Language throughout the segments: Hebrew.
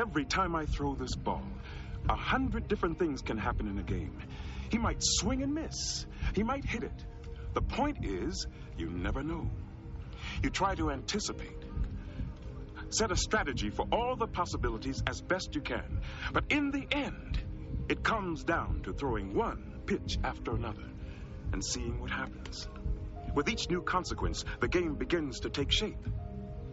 Every time I throw this ball, a hundred different things can happen in a game. He might swing and miss. He might hit it. The point is, you never know. You try to anticipate. Set a strategy for all the possibilities as best you can. But in the end, it comes down to throwing one pitch after another and seeing what happens. With each new consequence, the game begins to take shape.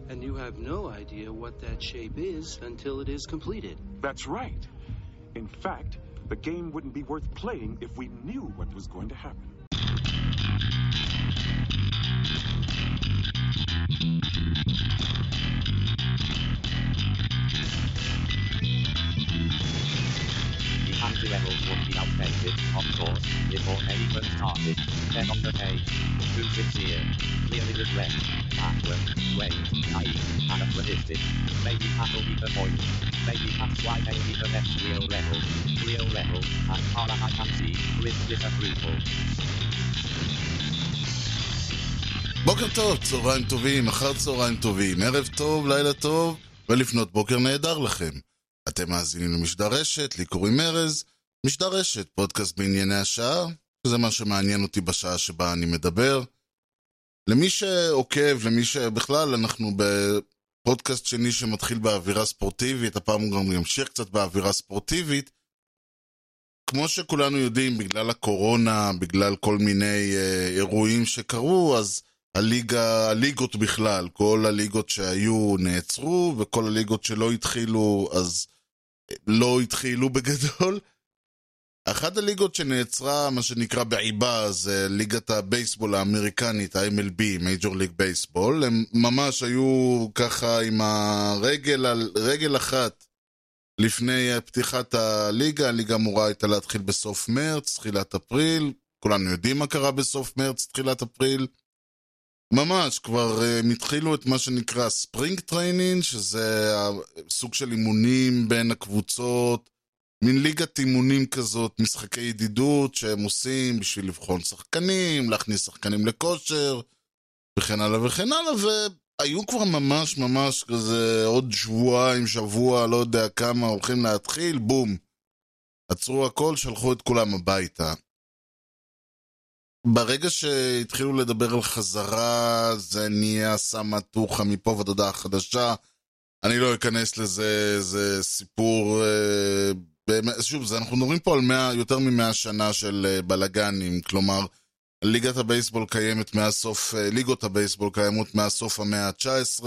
And you have no idea what that shape is until it is completed. That's right. In fact, the game wouldn't be worth playing if we knew what was going to happen. The anti-levels would be outdated, of course, before they even started. Then on the page, too sincere, clearly regret, backward, wait, naive, anachronistic. Maybe that'll be the point. Maybe that's why they need the next real level. Real level, as far as I can see, with disapproval. בוקר טוב, צהריים טובים, אחר צהריים טובים, ערב טוב, לילה טוב, ולפנות בוקר נהדר לכם. אתם מאזינים למשדר רשת, לי קוראים ארז, משדר רשת, פודקאסט בענייני השעה, שזה מה שמעניין אותי בשעה שבה אני מדבר. למי שעוקב, למי שבכלל, אנחנו בפודקאסט שני שמתחיל באווירה ספורטיבית, הפעם הוא גם ימשיך קצת באווירה ספורטיבית. כמו שכולנו יודעים, בגלל הקורונה, בגלל כל מיני אה, אירועים שקרו, אז הליגה, הליגות בכלל, כל הליגות שהיו נעצרו, וכל הליגות שלא התחילו, אז לא התחילו בגדול. אחת הליגות שנעצרה, מה שנקרא באיבה, זה ליגת הבייסבול האמריקנית, ה-MLB, Major League Baseball. הם ממש היו ככה עם הרגל על רגל אחת לפני פתיחת הליגה. הליגה אמורה הייתה להתחיל בסוף מרץ, תחילת אפריל. כולנו יודעים מה קרה בסוף מרץ, תחילת אפריל. ממש, כבר uh, הם התחילו את מה שנקרא spring training, שזה סוג של אימונים בין הקבוצות, מין ליגת אימונים כזאת, משחקי ידידות שהם עושים בשביל לבחון שחקנים, להכניס שחקנים לכושר, וכן הלאה וכן הלאה, והיו כבר ממש ממש כזה עוד שבועיים, שבוע, לא יודע כמה, הולכים להתחיל, בום. עצרו הכל, שלחו את כולם הביתה. ברגע שהתחילו לדבר על חזרה, זה נהיה סמטוחה מפה ועד הודעה חדשה. אני לא אכנס לזה, זה סיפור... אה, באמת, שוב, זה, אנחנו מדברים פה על 100, יותר מ-100 שנה של אה, בלאגנים, כלומר, ליגת הבייסבול קיימת מאז סוף, אה, ליגות הבייסבול קיימות מאז סוף המאה ה-19,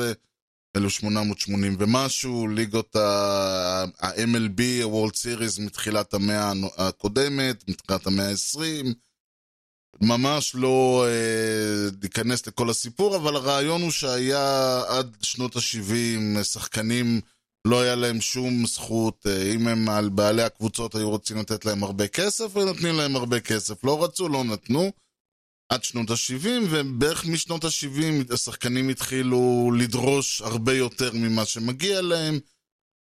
1880 ומשהו, ליגות ה-MLB, ה-World Series מתחילת המאה הקודמת, מתחילת המאה ה-20, ממש לא אה, ניכנס לכל הסיפור, אבל הרעיון הוא שהיה עד שנות ה-70 שחקנים, לא היה להם שום זכות, אה, אם הם על בעלי הקבוצות היו רוצים לתת להם הרבה כסף, ונותנים להם הרבה כסף. לא רצו, לא נתנו. עד שנות ה-70, ובערך משנות ה-70 השחקנים התחילו לדרוש הרבה יותר ממה שמגיע להם,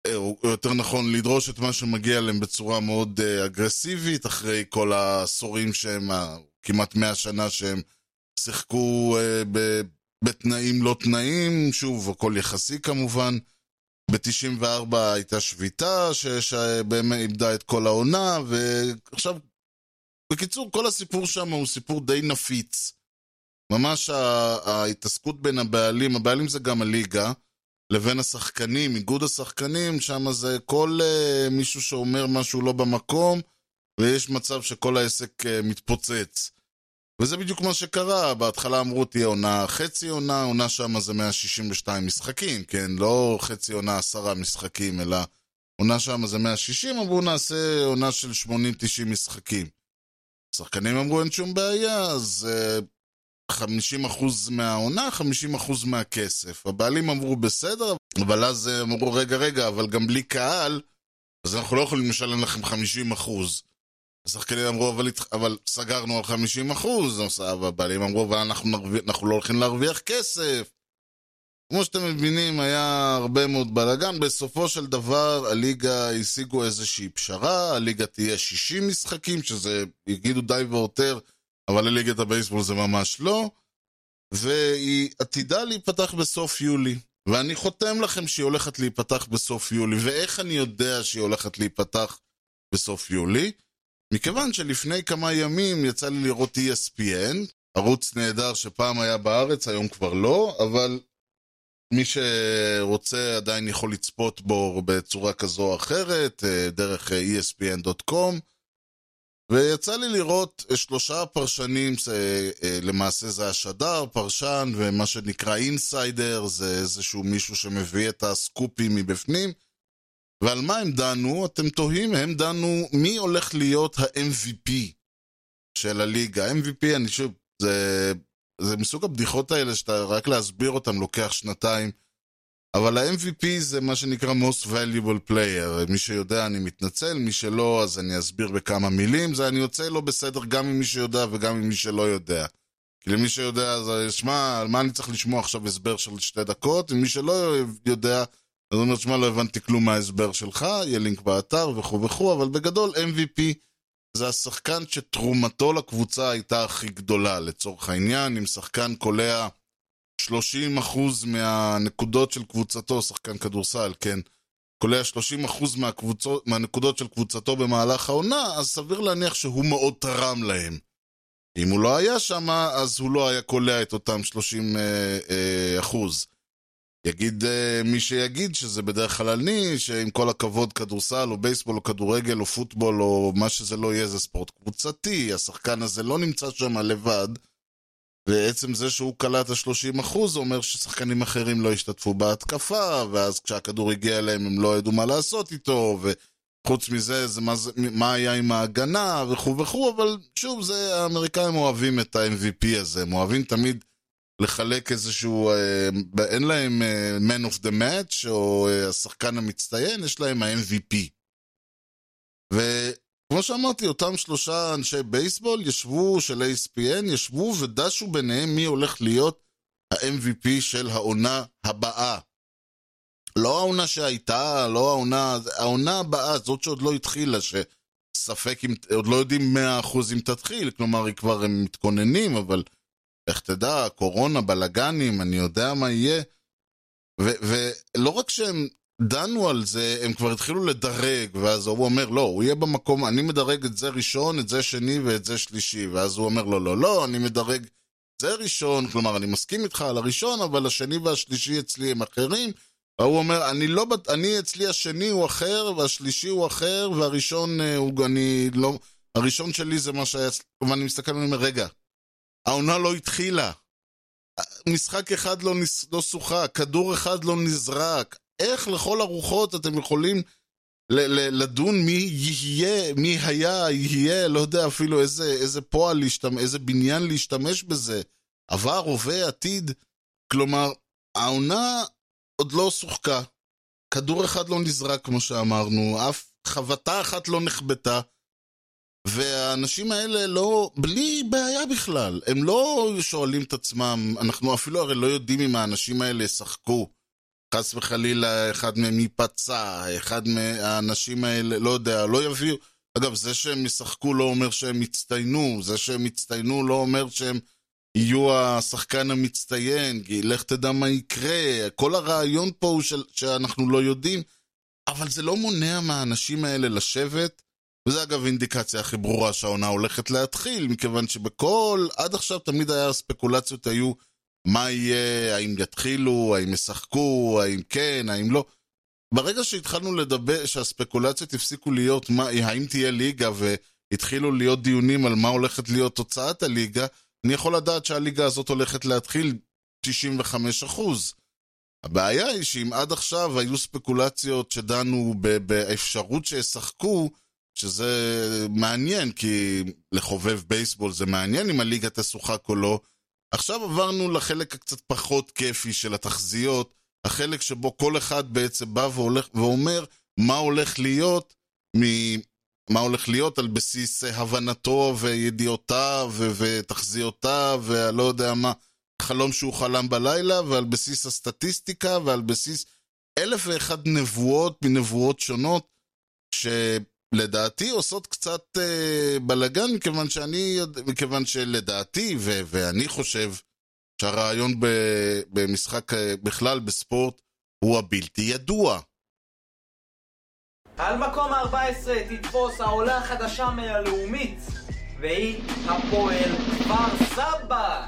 אה, או יותר נכון, לדרוש את מה שמגיע להם בצורה מאוד אה, אגרסיבית, אחרי כל העשורים שהם, כמעט 100 שנה שהם שיחקו אה, ב, בתנאים לא תנאים, שוב, הכל יחסי כמובן. ב-94 הייתה שביתה שבאמת איבדה את כל העונה, ועכשיו, בקיצור, כל הסיפור שם הוא סיפור די נפיץ. ממש ההתעסקות בין הבעלים, הבעלים זה גם הליגה, לבין השחקנים, איגוד השחקנים, שם זה כל uh, מישהו שאומר משהו לא במקום, ויש מצב שכל העסק uh, מתפוצץ. וזה בדיוק מה שקרה, בהתחלה אמרו תהיה עונה חצי עונה, עונה שם זה 162 משחקים, כן? לא חצי עונה עשרה משחקים, אלא עונה שם זה 160, אמרו נעשה עונה של 80-90 משחקים. השחקנים אמרו אין שום בעיה, אז uh, 50% מהעונה, 50% מהכסף. הבעלים אמרו בסדר, אבל אז אמרו רגע רגע, אבל גם בלי קהל, אז אנחנו לא יכולים לשלם לכם 50%. השחקנים אמרו, אבל, אבל סגרנו על 50 אחוז, הבעלים אמרו, אבל אנחנו, נרוויח, אנחנו לא הולכים להרוויח כסף. כמו שאתם מבינים, היה הרבה מאוד בלאגן. בסופו של דבר, הליגה השיגו איזושהי פשרה, הליגה תהיה 60 משחקים, שזה, יגידו די ויותר, אבל לליגת הבייסבול זה ממש לא. והיא עתידה להיפתח בסוף יולי. ואני חותם לכם שהיא הולכת להיפתח בסוף יולי. ואיך אני יודע שהיא הולכת להיפתח בסוף יולי? מכיוון שלפני כמה ימים יצא לי לראות ESPN, ערוץ נהדר שפעם היה בארץ, היום כבר לא, אבל מי שרוצה עדיין יכול לצפות בו בצורה כזו או אחרת, אה, דרך אה, espn.com. ויצא לי לראות אה, שלושה פרשנים, למעשה זה השדר, פרשן ומה שנקרא אינסיידר, זה איזשהו מישהו שמביא את הסקופים מבפנים. ועל מה הם דנו? אתם תוהים, הם דנו מי הולך להיות ה-MVP של הליגה. MVP, אני שוב, זה, זה מסוג הבדיחות האלה שאתה רק להסביר אותם לוקח שנתיים. אבל ה-MVP זה מה שנקרא most valuable player. מי שיודע אני מתנצל, מי שלא אז אני אסביר בכמה מילים. זה אני יוצא לא בסדר גם עם מי שיודע וגם עם מי שלא יודע. כי למי שיודע, אז שמע, על מה אני צריך לשמוע עכשיו הסבר של שתי דקות? ומי שלא יודע, אז הוא אומר, שמע, לא הבנתי כלום מההסבר שלך, יהיה לינק באתר וכו' וכו', אבל בגדול MVP זה השחקן שתרומתו לקבוצה הייתה הכי גדולה, לצורך העניין, אם שחקן קולע 30% מהנקודות של קבוצתו, שחקן כדורסל, כן, קולע 30% מהקבוצות, מהנקודות של קבוצתו במהלך העונה, אז סביר להניח שהוא מאוד תרם להם. אם הוא לא היה שם, אז הוא לא היה קולע את אותם 30 אה, אה, אחוז. יגיד uh, מי שיגיד שזה בדרך כלל אני, שעם כל הכבוד כדורסל או בייסבול או כדורגל או פוטבול או מה שזה לא יהיה זה ספורט קבוצתי, השחקן הזה לא נמצא שם לבד, ועצם זה שהוא קלט ה-30% אומר ששחקנים אחרים לא השתתפו בהתקפה, ואז כשהכדור הגיע אליהם הם לא ידעו מה לעשות איתו, וחוץ מזה, זה מה, זה, מה היה עם ההגנה וכו' וכו', אבל שוב, זה, האמריקאים אוהבים את ה-MVP הזה, הם אוהבים תמיד לחלק איזשהו, אה, אין להם אה, Man of the Match או אה, השחקן המצטיין, יש להם ה-MVP. וכמו שאמרתי, אותם שלושה אנשי בייסבול ישבו, של ASPN, ישבו ודשו ביניהם מי הולך להיות ה-MVP של העונה הבאה. לא העונה שהייתה, לא העונה, העונה הבאה, זאת שעוד לא התחילה, שספק אם, עוד לא יודעים 100% אם תתחיל, כלומר, היא כבר הם מתכוננים, אבל לך תדע, קורונה, בלאגנים, אני יודע מה יהיה. ולא רק שהם דנו על זה, הם כבר התחילו לדרג, ואז הוא אומר, לא, הוא יהיה במקום, אני מדרג את זה ראשון, את זה שני ואת זה שלישי, ואז הוא אומר, לא, לא, לא, אני מדרג זה ראשון, כלומר, אני מסכים איתך על הראשון, אבל השני והשלישי אצלי הם אחרים. והוא אומר, אני לא, אני אצלי השני הוא אחר, והשלישי הוא אחר, והראשון אה, הוא, אני לא, הראשון שלי זה מה שהיה, ואני מסתכל ואני אומר, רגע, העונה לא התחילה. משחק אחד לא, נס... לא שוחה, כדור אחד לא נזרק. איך לכל הרוחות אתם יכולים ל- ל- לדון מי יהיה, מי היה, יהיה, לא יודע אפילו איזה, איזה פועל, להשתמש, איזה בניין להשתמש בזה. עבר, הווה, עתיד. כלומר, העונה עוד לא שוחקה. כדור אחד לא נזרק, כמו שאמרנו, אף חבטה אחת לא נחבטה. והאנשים האלה לא, בלי בעיה בכלל, הם לא שואלים את עצמם, אנחנו אפילו הרי לא יודעים אם האנשים האלה ישחקו. חס וחלילה, אחד מהם ייפצע, אחד מהאנשים האלה, לא יודע, לא יביאו... אגב, זה שהם ישחקו לא אומר שהם יצטיינו, זה שהם יצטיינו לא אומר שהם יהיו השחקן המצטיין, כי לך תדע מה יקרה, כל הרעיון פה הוא של, שאנחנו לא יודעים, אבל זה לא מונע מהאנשים האלה לשבת וזה אגב אינדיקציה הכי ברורה שהעונה הולכת להתחיל, מכיוון שבכל, עד עכשיו תמיד היה ספקולציות היו מה יהיה, האם יתחילו, האם ישחקו, האם כן, האם לא. ברגע שהתחלנו לדבר, שהספקולציות הפסיקו להיות מה, האם תהיה ליגה והתחילו להיות דיונים על מה הולכת להיות תוצאת הליגה, אני יכול לדעת שהליגה הזאת הולכת להתחיל 95%. הבעיה היא שאם עד עכשיו היו ספקולציות שדנו באפשרות שישחקו, שזה מעניין, כי לחובב בייסבול זה מעניין אם הליגה תשוחק או לא. עכשיו עברנו לחלק הקצת פחות כיפי של התחזיות, החלק שבו כל אחד בעצם בא והולך, ואומר מה הולך להיות, מ... מה הולך להיות על בסיס הבנתו וידיעותיו. ותחזיותיו ולא יודע מה, חלום שהוא חלם בלילה, ועל בסיס הסטטיסטיקה ועל בסיס אלף ואחד נבואות מנבואות שונות, ש... לדעתי עושות קצת אה, בלאגן, מכיוון שאני, מכיוון שלדעתי, ו- ואני חושב שהרעיון ב- במשחק, אה, בכלל בספורט, הוא הבלתי ידוע. על מקום ה-14 תתפוס העולה החדשה מהלאומית והיא הפועל כפר סבא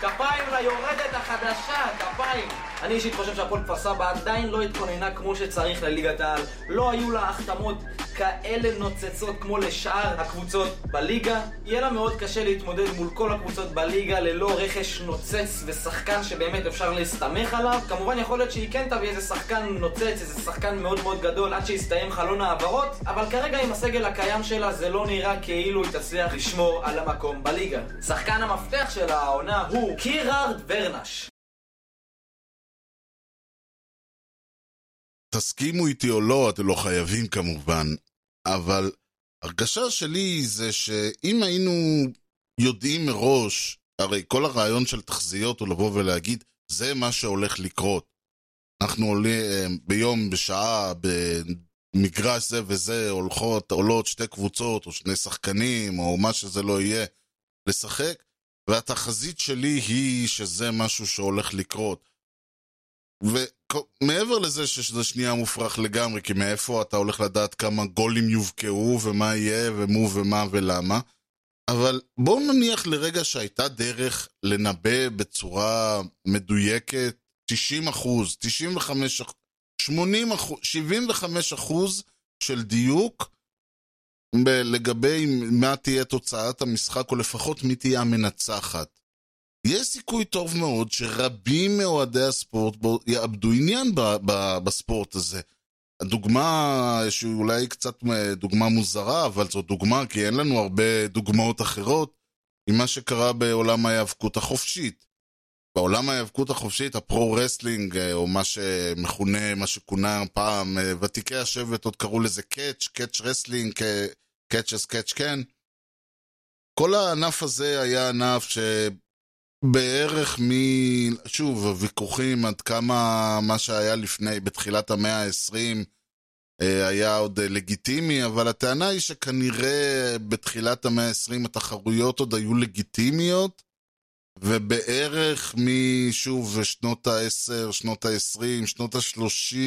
כפיים ליורדת החדשה, כפיים אני אישית חושב שהפועל כפר סבא עדיין לא התכוננה כמו שצריך לליגת העל. לא היו לה החתמות כאלה נוצצות כמו לשאר הקבוצות בליגה. יהיה לה מאוד קשה להתמודד מול כל הקבוצות בליגה ללא רכש נוצץ ושחקן שבאמת אפשר להסתמך עליו. כמובן יכול להיות שהיא כן תביא איזה שחקן נוצץ, איזה שחקן מאוד מאוד גדול עד שיסתיים חלון העברות אבל כרגע עם הסגל הקיים שלה זה לא נראה כאילו היא תצליח לשמור על המקום בליגה. שחקן המפתח של העונה הוא קירארד ורנש תסכימו איתי או לא, אתם לא חייבים כמובן, אבל הרגשה שלי זה שאם היינו יודעים מראש, הרי כל הרעיון של תחזיות הוא לבוא ולהגיד, זה מה שהולך לקרות. אנחנו עולים אה, ביום, בשעה, במגרש זה וזה, הולכות, עולות שתי קבוצות, או שני שחקנים, או מה שזה לא יהיה, לשחק, והתחזית שלי היא שזה משהו שהולך לקרות. ומעבר לזה שזה שנייה מופרך לגמרי, כי מאיפה אתה הולך לדעת כמה גולים יובקעו, ומה יהיה, ומו ומה ולמה, אבל בואו נניח לרגע שהייתה דרך לנבא בצורה מדויקת 90 אחוז, 95 אחוז, 80 אחוז, 75 אחוז של דיוק לגבי מה תהיה תוצאת המשחק, או לפחות מי תהיה המנצחת. יש סיכוי טוב מאוד שרבים מאוהדי הספורט בו יאבדו עניין ב- ב- בספורט הזה. הדוגמה, שאולי קצת דוגמה מוזרה, אבל זו דוגמה, כי אין לנו הרבה דוגמאות אחרות, היא מה שקרה בעולם ההיאבקות החופשית. בעולם ההיאבקות החופשית, ה pro-wrestling, או מה שמכונה, מה שכונה פעם, ותיקי השבט עוד קראו לזה catch, catch wrestling, קאץ' אס קאץ' כן. כל הענף הזה היה ענף שבערך מ... שוב, הוויכוחים עד כמה מה שהיה לפני, בתחילת המאה ה-20, היה עוד לגיטימי, אבל הטענה היא שכנראה בתחילת המאה ה-20 התחרויות עוד היו לגיטימיות, ובערך משוב שנות ה-10, שנות ה-20, שנות ה-30,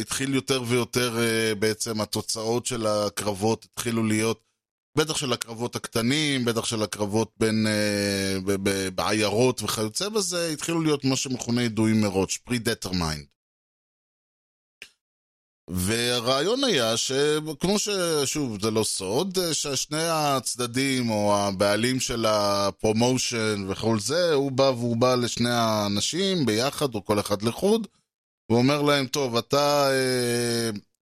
התחיל יותר ויותר בעצם התוצאות של הקרבות התחילו להיות, בטח של הקרבות הקטנים, בטח של הקרבות בין, בעיירות וכיוצא בזה, התחילו להיות מה שמכונה ידועים מראש, pre-determined. והרעיון היה שכמו ששוב זה לא סוד ששני הצדדים או הבעלים של הפרומושן וכל זה הוא בא והוא בא לשני האנשים ביחד או כל אחד לחוד הוא אומר להם טוב אתה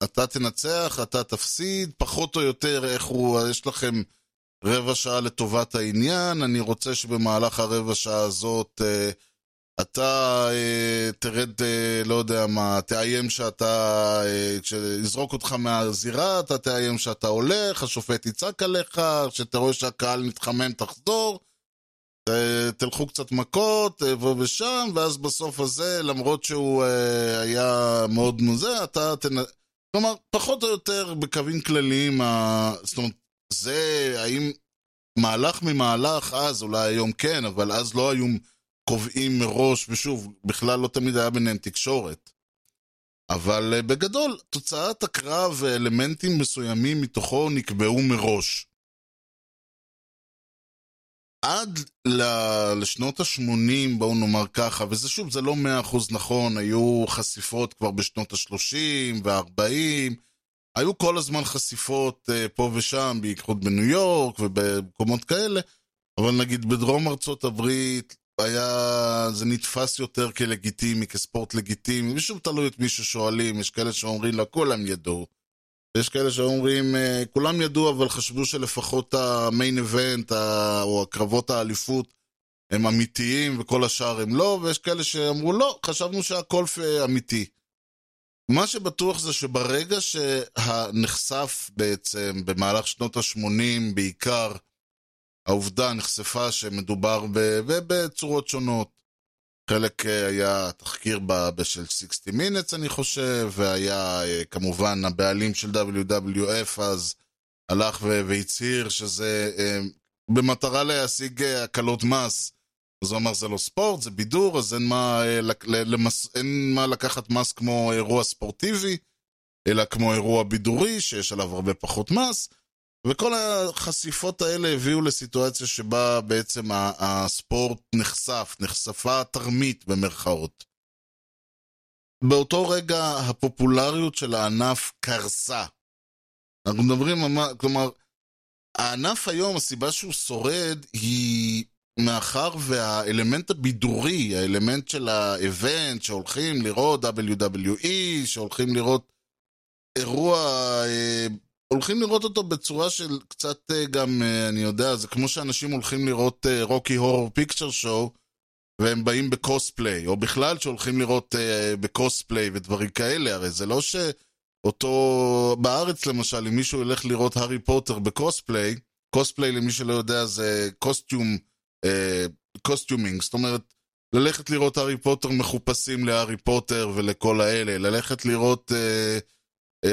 אתה תנצח אתה תפסיד פחות או יותר איך הוא יש לכם רבע שעה לטובת העניין אני רוצה שבמהלך הרבע שעה הזאת אתה אה, תרד, אה, לא יודע מה, תאיים שאתה, אה, כשיזרוק אותך מהזירה, אתה תאיים שאתה הולך, השופט יצעק עליך, כשאתה רואה שהקהל מתחמם תחזור, ת, תלכו קצת מכות, פה ושם, ואז בסוף הזה, למרות שהוא אה, היה מאוד מוזה, אתה. כלומר, פחות או יותר בקווים כלליים. זאת אומרת, זה, האם מהלך ממהלך, אז אולי היום כן, אבל אז לא היו... קובעים מראש, ושוב, בכלל לא תמיד היה ביניהם תקשורת. אבל בגדול, תוצאת הקרב ואלמנטים מסוימים מתוכו נקבעו מראש. עד לשנות ה-80, בואו נאמר ככה, וזה שוב, זה לא מאה אחוז נכון, היו חשיפות כבר בשנות ה-30 וה-40, היו כל הזמן חשיפות פה ושם, בייחוד בניו יורק ובמקומות כאלה, אבל נגיד בדרום ארצות הברית, היה, זה נתפס יותר כלגיטימי, כספורט לגיטימי, ושוב תלוי את מי ששואלים, יש כאלה שאומרים לה, כולם ידעו. ויש כאלה שאומרים, כולם ידעו, אבל חשבו שלפחות המיין איבנט, או הקרבות האליפות, הם אמיתיים, וכל השאר הם לא, ויש כאלה שאמרו, לא, חשבנו שהכל אמיתי. מה שבטוח זה שברגע שנחשף בעצם, במהלך שנות ה-80 בעיקר, העובדה נחשפה שמדובר. בצורות שונות. חלק היה תחקיר של 60 Minutes אני חושב, והיה כמובן הבעלים של WWF אז הלך והצהיר שזה במטרה להשיג הקלות מס, אז הוא אמר זה לא ספורט, זה בידור, אז אין מה, אה, למס, אין מה לקחת מס כמו אירוע ספורטיבי, אלא כמו אירוע בידורי, שיש עליו הרבה פחות מס. וכל החשיפות האלה הביאו לסיטואציה שבה בעצם הספורט נחשף, נחשפה תרמית במרכאות. באותו רגע הפופולריות של הענף קרסה. אנחנו מדברים, כלומר, הענף היום, הסיבה שהוא שורד היא מאחר והאלמנט הבידורי, האלמנט של האבנט, שהולכים לראות WWE, שהולכים לראות אירוע, אה, הולכים לראות אותו בצורה של קצת אה, גם, אה, אני יודע, זה כמו שאנשים הולכים לראות רוקי הורר פיקצ'ר שואו, והם באים ב cosplay, או בכלל שהולכים לראות אה, ב cosplay ודברים כאלה, הרי זה לא שאותו... בארץ למשל, אם מישהו ילך לראות הארי פוטר ב cosplay, cosplay למי שלא יודע זה costume, אה, costuming, זאת אומרת, ללכת לראות הארי פוטר מחופשים להארי פוטר ולכל האלה, ללכת לראות אה, אה,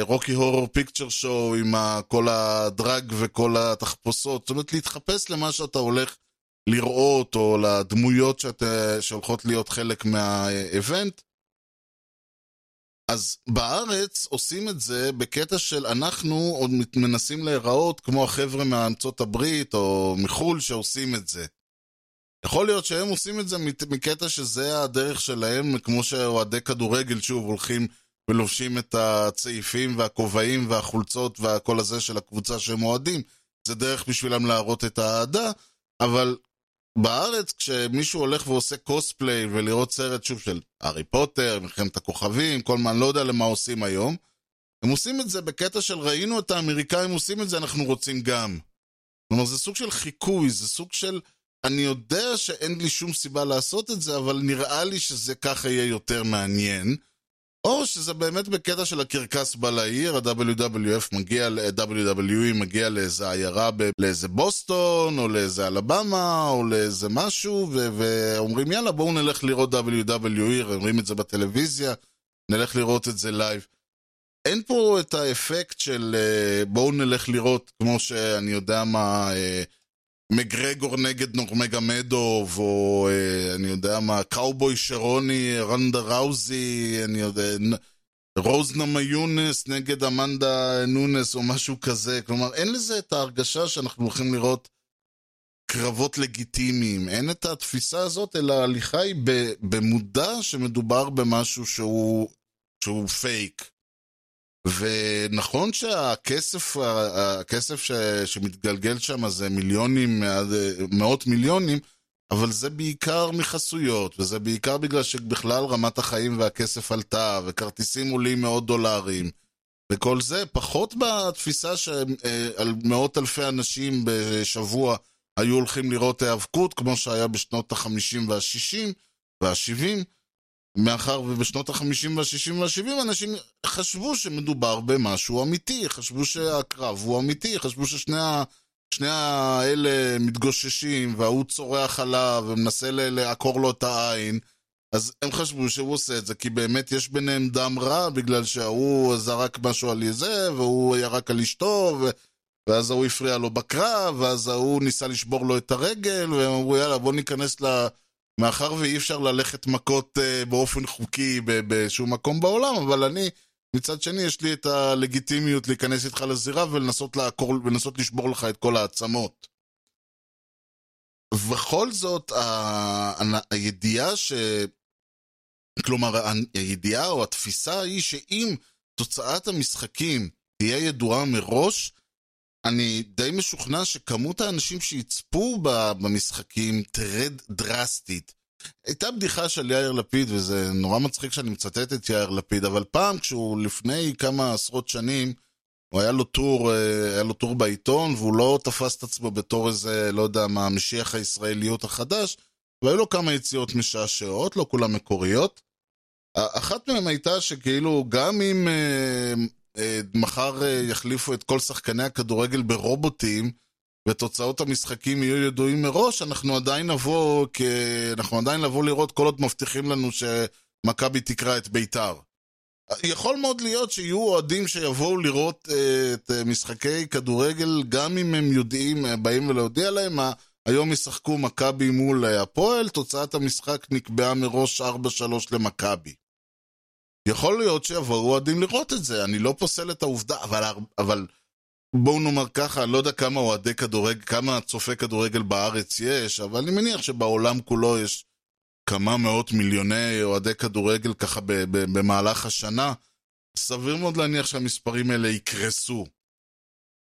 Rocky Horror Picture Show עם כל ה drag וכל התחפושות, זאת אומרת להתחפש למה שאתה הולך לראות, או לדמויות שאת, שהולכות להיות חלק מהאבנט. אז בארץ עושים את זה בקטע של אנחנו עוד מנסים להיראות כמו החבר'ה מארצות הברית או מחו"ל שעושים את זה. יכול להיות שהם עושים את זה מקטע שזה הדרך שלהם, כמו שאוהדי כדורגל שוב הולכים ולובשים את הצעיפים והכובעים והחולצות והכל הזה של הקבוצה שהם אוהדים. זה דרך בשבילם להראות את האהדה, אבל בארץ, כשמישהו הולך ועושה קוספליי ולראות סרט שוב של הארי פוטר, מלחמת הכוכבים, כל מה, אני לא יודע למה עושים היום, הם עושים את זה בקטע של ראינו את האמריקאים עושים את זה, אנחנו רוצים גם. כלומר, זה סוג של חיקוי, זה סוג של... אני יודע שאין לי שום סיבה לעשות את זה, אבל נראה לי שזה ככה יהיה יותר מעניין. או שזה באמת בקטע של הקרקס בא לעיר, ה-WWF מגיע, WWE מגיע לאיזה עיירה, לאיזה בוסטון, או לאיזה אלבמה, או לאיזה משהו, ו- ואומרים יאללה בואו נלך לראות WWE, רואים את זה בטלוויזיה, נלך לראות את זה live. אין פה את האפקט של uh, בואו נלך לראות, כמו שאני יודע מה, uh, מגרגור נגד נורמגומדוב, או אה, אני יודע מה, קאובוי סרוני, רונדה ראוזי, אני יודע, רוזנמה יונס נגד אמנדה נונס, או משהו כזה. כלומר, אין לזה את ההרגשה שאנחנו הולכים לראות קרבות לגיטימיים. אין את התפיסה הזאת, אלא ההליכה היא במודע שמדובר במשהו שהוא, שהוא פייק. ונכון שהכסף הכסף ש, שמתגלגל שם זה מיליונים, מאות מיליונים, אבל זה בעיקר מחסויות, וזה בעיקר בגלל שבכלל רמת החיים והכסף עלתה, וכרטיסים עולים מאות דולרים, וכל זה, פחות בתפיסה שעל מאות אלפי אנשים בשבוע היו הולכים לראות היאבקות, כמו שהיה בשנות ה-50 וה-60 וה-70, מאחר ובשנות ה-50 וה-60 וה-70 אנשים חשבו שמדובר במשהו אמיתי, חשבו שהקרב הוא אמיתי, חשבו ששני ה... שני האלה מתגוששים, וההוא צורח עליו ומנסה לעקור לו את העין, אז הם חשבו שהוא עושה את זה, כי באמת יש ביניהם דם רע, בגלל שההוא זרק משהו על זה, והוא ירק על אשתו, ו... ואז ההוא הפריע לו בקרב, ואז ההוא ניסה לשבור לו את הרגל, והם אמרו יאללה בוא ניכנס ל... מאחר ואי אפשר ללכת מכות uh, באופן חוקי בשום מקום בעולם, אבל אני, מצד שני, יש לי את הלגיטימיות להיכנס איתך לזירה ולנסות, לעקור, ולנסות לשבור לך את כל העצמות. ובכל זאת, ה... הידיעה ש... כלומר, הידיעה או התפיסה היא שאם תוצאת המשחקים תהיה ידועה מראש, אני די משוכנע שכמות האנשים שיצפו במשחקים תרד דרסטית. הייתה בדיחה של יאיר לפיד, וזה נורא מצחיק שאני מצטט את יאיר לפיד, אבל פעם, כשהוא לפני כמה עשרות שנים, הוא היה לו טור, היה לו טור בעיתון, והוא לא תפס את עצמו בתור איזה, לא יודע מה, משיח הישראליות החדש, והיו לו כמה יציאות משעשעות, לא כולן מקוריות. אחת מהן הייתה שכאילו, גם אם מחר יחליפו את כל שחקני הכדורגל ברובוטים, ותוצאות המשחקים יהיו ידועים מראש, אנחנו עדיין נבוא, כי אנחנו עדיין נבוא לראות כל עוד מבטיחים לנו שמכבי תקרא את ביתר. יכול מאוד להיות שיהיו אוהדים שיבואו לראות את משחקי כדורגל, גם אם הם יודעים, באים ולהודיע להם, היום ישחקו מכבי מול אה, הפועל, תוצאת המשחק נקבעה מראש 4-3 למכבי. יכול להיות שיבואו אוהדים לראות את זה, אני לא פוסל את העובדה, אבל, אבל בואו נאמר ככה, אני לא יודע כמה אוהדי כדורגל, כמה צופי כדורגל בארץ יש, אבל אני מניח שבעולם כולו יש כמה מאות מיליוני אוהדי כדורגל ככה ב- ב- במהלך השנה. סביר מאוד להניח שהמספרים האלה יקרסו.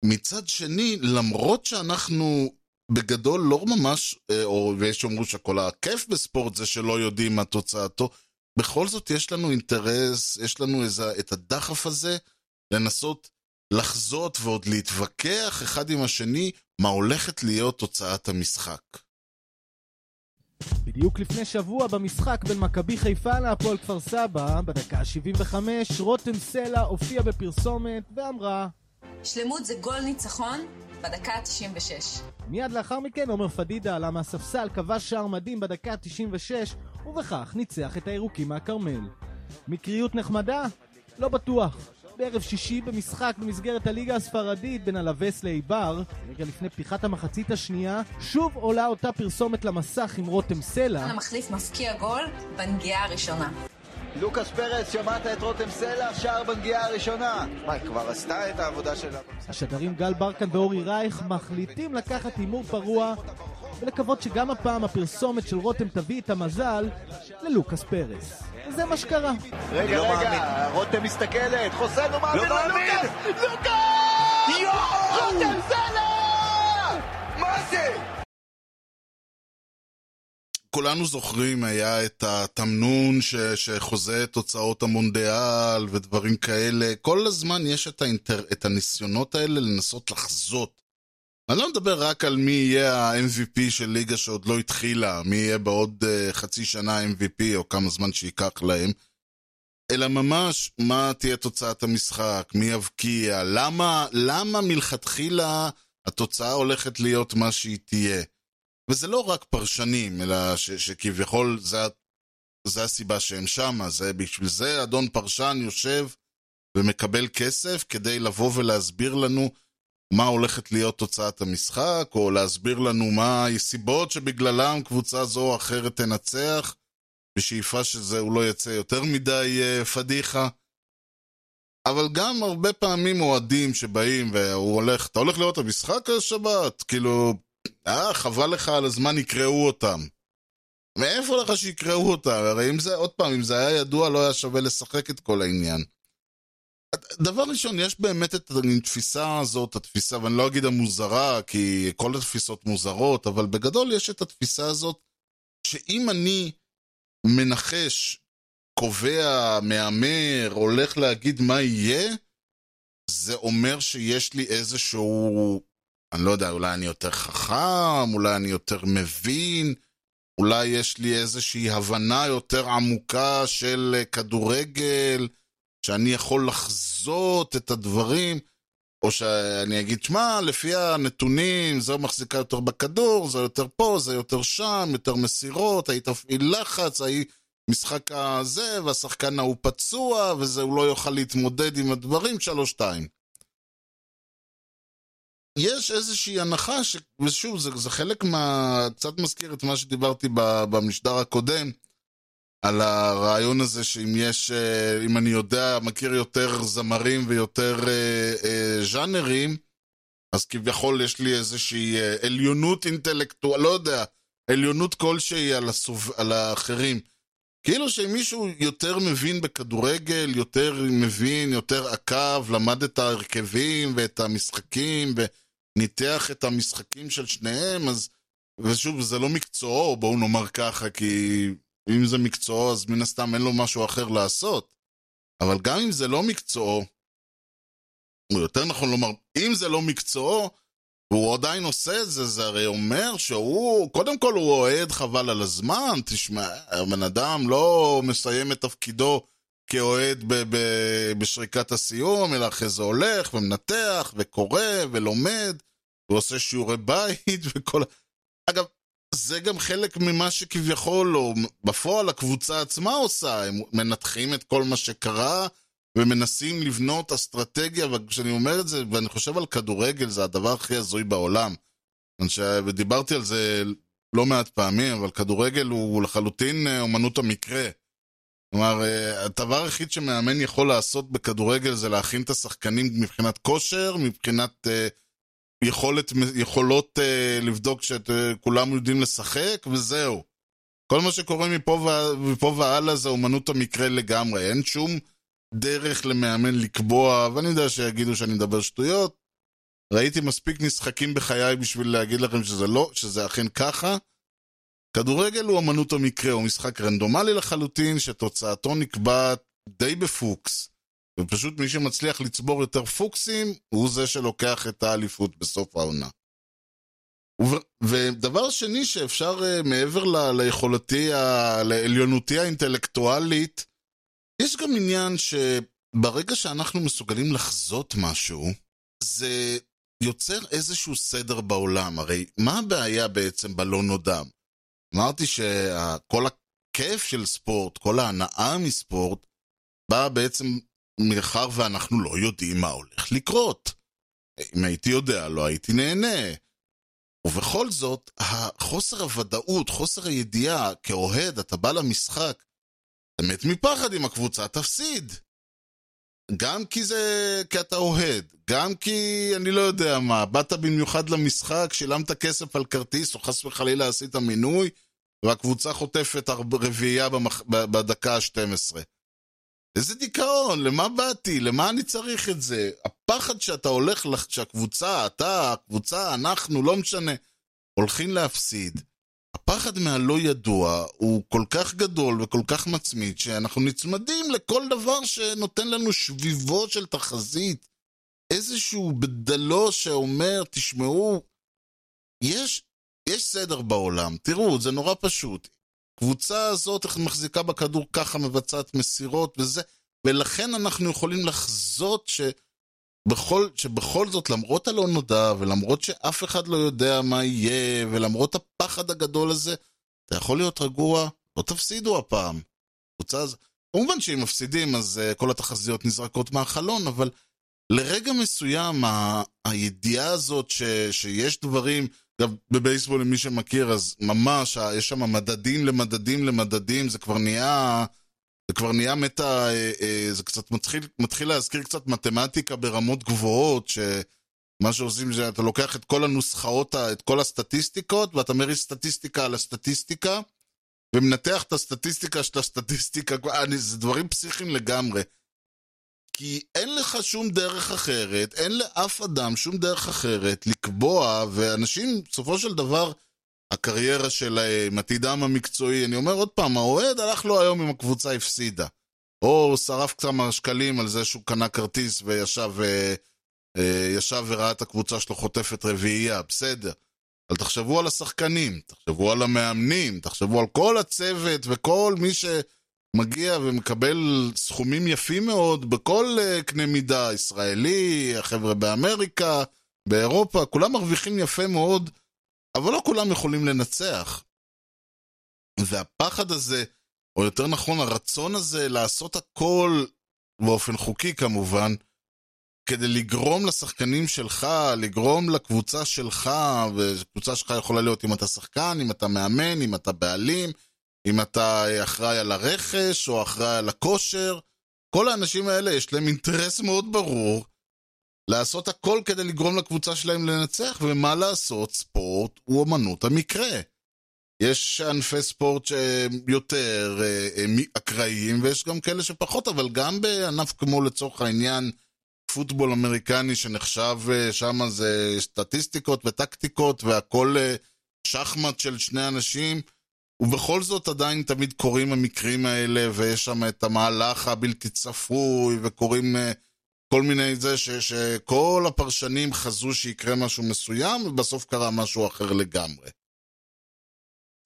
מצד שני, למרות שאנחנו בגדול לא ממש, אה, או ויש שאומרו שכל הכיף בספורט זה שלא יודעים מה תוצאתו, בכל זאת יש לנו אינטרס, יש לנו איזה, את הדחף הזה לנסות לחזות ועוד להתווכח אחד עם השני מה הולכת להיות תוצאת המשחק. בדיוק לפני שבוע במשחק בין מכבי חיפה להפועל כפר סבא, בדקה ה-75, רותם סלע הופיעה בפרסומת ואמרה שלמות זה גול ניצחון בדקה ה-96. מיד לאחר מכן עומר פדידה עלה מהספסל, כבש שער מדהים בדקה ה-96 ובכך ניצח את הירוקים מהכרמל. מקריות נחמדה? לא בטוח. בערב שישי במשחק במסגרת הליגה הספרדית בין אלווס לאיבר, רגע לפני פתיחת המחצית השנייה, שוב עולה אותה פרסומת למסך עם רותם סלע. המחליף מפקיע גול בנגיעה הראשונה. לוקאס פרס, שמעת את רותם סלע, שער בנגיעה הראשונה. מה, היא כבר עשתה את העבודה שלה? השדרים גל ברקן ואורי רייך מחליטים לקחת הימור פרוע ולקוות שגם הפעם הפרסומת של רותם תביא את המזל ללוקאס פרס. וזה מה שקרה. רגע, לא רגע, רותם מסתכלת, חוסן לא לא מאמין! ללוקאס! לוקאס! יואו! רותם סלע! מה זה? כולנו זוכרים, היה את התמנון ש, שחוזה את תוצאות המונדיאל ודברים כאלה. כל הזמן יש את, האינטר, את הניסיונות האלה לנסות לחזות. אני לא מדבר רק על מי יהיה ה-MVP של ליגה שעוד לא התחילה, מי יהיה בעוד uh, חצי שנה MVP או כמה זמן שייקח להם, אלא ממש מה תהיה תוצאת המשחק, מי יבקיע, למה, למה מלכתחילה התוצאה הולכת להיות מה שהיא תהיה. וזה לא רק פרשנים, אלא ש, שכביכול זה, זה הסיבה שהם שמה, זה בשביל זה אדון פרשן יושב ומקבל כסף כדי לבוא ולהסביר לנו מה הולכת להיות תוצאת המשחק, או להסביר לנו מה הסיבות שבגללם קבוצה זו או אחרת תנצח, בשאיפה שזה הוא לא יצא יותר מדי uh, פדיחה. אבל גם הרבה פעמים אוהדים שבאים והוא הולך, אתה הולך לראות את המשחק השבת? כאילו, אה, חבל לך על הזמן, יקראו אותם. מאיפה לך שיקראו אותם? הרי אם זה, עוד פעם, אם זה היה ידוע, לא היה שווה לשחק את כל העניין. דבר ראשון, יש באמת את התפיסה הזאת, התפיסה, ואני לא אגיד המוזרה, כי כל התפיסות מוזרות, אבל בגדול יש את התפיסה הזאת, שאם אני מנחש, קובע, מהמר, הולך להגיד מה יהיה, זה אומר שיש לי איזשהו, אני לא יודע, אולי אני יותר חכם, אולי אני יותר מבין, אולי יש לי איזושהי הבנה יותר עמוקה של כדורגל, שאני יכול לחזות את הדברים, או שאני אגיד, שמע, לפי הנתונים, זו מחזיקה יותר בכדור, זה יותר פה, זה יותר שם, יותר מסירות, היית תפעיל לחץ, ההיא משחק הזה, והשחקן ההוא פצוע, וזה, הוא לא יוכל להתמודד עם הדברים, שלוש-שתיים. יש איזושהי הנחה, ש... ושוב, זה, זה חלק מה... קצת מזכיר את מה שדיברתי במשדר הקודם, על הרעיון הזה שאם יש, אם אני יודע, מכיר יותר זמרים ויותר אה, אה, ז'אנרים, אז כביכול יש לי איזושהי אה, עליונות אינטלקטואל, לא יודע, עליונות כלשהי על, הסוב... על האחרים. כאילו שמישהו יותר מבין בכדורגל, יותר מבין, יותר עקב, למד את ההרכבים ואת המשחקים וניתח את המשחקים של שניהם, אז... ושוב, זה לא מקצועו, בואו נאמר ככה, כי אם זה מקצועו, אז מן הסתם אין לו משהו אחר לעשות. אבל גם אם זה לא מקצועו, או יותר נכון לומר, אם זה לא מקצועו, והוא עדיין עושה את זה, זה הרי אומר שהוא, קודם כל הוא אוהד חבל על הזמן, תשמע, הבן אדם לא מסיים את תפקידו כאוהד ב- ב- בשריקת הסיום, אלא אחרי זה הולך ומנתח וקורא ולומד, ועושה שיעורי בית וכל... אגב, זה גם חלק ממה שכביכול, או בפועל הקבוצה עצמה עושה, הם מנתחים את כל מה שקרה ומנסים לבנות אסטרטגיה, וכשאני אומר את זה, ואני חושב על כדורגל, זה הדבר הכי הזוי בעולם. ודיברתי על זה לא מעט פעמים, אבל כדורגל הוא לחלוטין אה, אומנות המקרה. כלומר, אה, הדבר היחיד שמאמן יכול לעשות בכדורגל זה להכין את השחקנים מבחינת כושר, מבחינת uh, יכולת, יכולות uh, לבדוק שכולם uh, יודעים לשחק, וזהו. כל מה שקורה מפה, מפה והלאה זה אומנות המקרה לגמרי. אין שום דרך למאמן לקבוע, ואני יודע שיגידו שאני מדבר שטויות. ראיתי מספיק משחקים בחיי בשביל להגיד לכם שזה לא, שזה אכן ככה. כדורגל הוא אמנות המקרה, הוא משחק רנדומלי לחלוטין, שתוצאתו נקבעת די בפוקס. ופשוט מי שמצליח לצבור יותר פוקסים, הוא זה שלוקח את האליפות בסוף העונה. ודבר שני שאפשר, אה, מעבר ל- ליכולתי, ה- לעליונותי האינטלקטואלית, יש גם עניין שברגע שאנחנו מסוגלים לחזות משהו, זה יוצר איזשהו סדר בעולם. הרי מה הבעיה בעצם בלא נודע? אמרתי שכל הכיף של ספורט, כל ההנאה מספורט, באה בעצם מאחר ואנחנו לא יודעים מה הולך לקרות. אם הייתי יודע, לא הייתי נהנה. ובכל זאת, חוסר הוודאות, חוסר הידיעה, כאוהד, אתה בא למשחק, אתה מת מפחד אם הקבוצה תפסיד. גם כי זה... כי אתה אוהד, גם כי אני לא יודע מה, באת במיוחד למשחק, שילמת כסף על כרטיס, או חס וחלילה עשית מינוי, והקבוצה חוטפת רביעייה במח... בדקה ה-12. איזה דיכאון, למה באתי? למה אני צריך את זה? הפחד שאתה הולך, שהקבוצה, אתה, הקבוצה, אנחנו, לא משנה, הולכים להפסיד. הפחד מהלא ידוע הוא כל כך גדול וכל כך מצמיד, שאנחנו נצמדים לכל דבר שנותן לנו שביבות של תחזית. איזשהו בדלו שאומר, תשמעו, יש, יש סדר בעולם, תראו, זה נורא פשוט. קבוצה הזאת מחזיקה בכדור ככה, מבצעת מסירות וזה, ולכן אנחנו יכולים לחזות שבכל, שבכל זאת, למרות הלא נודע, ולמרות שאף אחד לא יודע מה יהיה, ולמרות הפחד הגדול הזה, אתה יכול להיות רגוע, לא תפסידו הפעם. קבוצה הזאת... כמובן שאם מפסידים אז uh, כל התחזיות נזרקות מהחלון, אבל לרגע מסוים ה- הידיעה הזאת ש- שיש דברים, אגב, בבייסבול, למי שמכיר, אז ממש, יש שם מדדים למדדים למדדים, זה כבר נהיה... זה כבר נהיה מטה, אה, אה, זה קצת מתחיל, מתחיל להזכיר קצת מתמטיקה ברמות גבוהות, שמה שעושים זה, אתה לוקח את כל הנוסחאות, את כל הסטטיסטיקות, ואתה מריץ סטטיסטיקה על הסטטיסטיקה, ומנתח את הסטטיסטיקה של הסטטיסטיקה, זה דברים פסיכיים לגמרי. כי אין לך שום דרך אחרת, אין לאף אדם שום דרך אחרת לקבוע, ואנשים, בסופו של דבר, הקריירה שלהם, עתידם המקצועי, אני אומר עוד פעם, האוהד הלך לו היום אם הקבוצה הפסידה. או שרף כמה שקלים על זה שהוא קנה כרטיס וישב. אה, ישב וראה את הקבוצה שלו חוטפת רביעייה, בסדר. אבל תחשבו על השחקנים, תחשבו על המאמנים, תחשבו על כל הצוות וכל מי ש... מגיע ומקבל סכומים יפים מאוד בכל אה, קנה מידה, ישראלי, החבר'ה באמריקה, באירופה, כולם מרוויחים יפה מאוד, אבל לא כולם יכולים לנצח. והפחד הזה, או יותר נכון הרצון הזה לעשות הכל, באופן חוקי כמובן, כדי לגרום לשחקנים שלך, לגרום לקבוצה שלך, וקבוצה שלך יכולה להיות אם אתה שחקן, אם אתה מאמן, אם אתה בעלים, אם אתה אחראי על הרכש או אחראי על הכושר, כל האנשים האלה יש להם אינטרס מאוד ברור לעשות הכל כדי לגרום לקבוצה שלהם לנצח, ומה לעשות, ספורט הוא אמנות המקרה. יש ענפי ספורט שהם יותר אה, אה, אקראיים, ויש גם כאלה שפחות, אבל גם בענף כמו לצורך העניין פוטבול אמריקני שנחשב אה, שם זה סטטיסטיקות וטקטיקות והכל שחמט של שני אנשים, ובכל זאת עדיין תמיד קורים המקרים האלה, ויש שם את המהלך הבלתי צפוי, וקורים uh, כל מיני זה, ש, שכל הפרשנים חזו שיקרה משהו מסוים, ובסוף קרה משהו אחר לגמרי.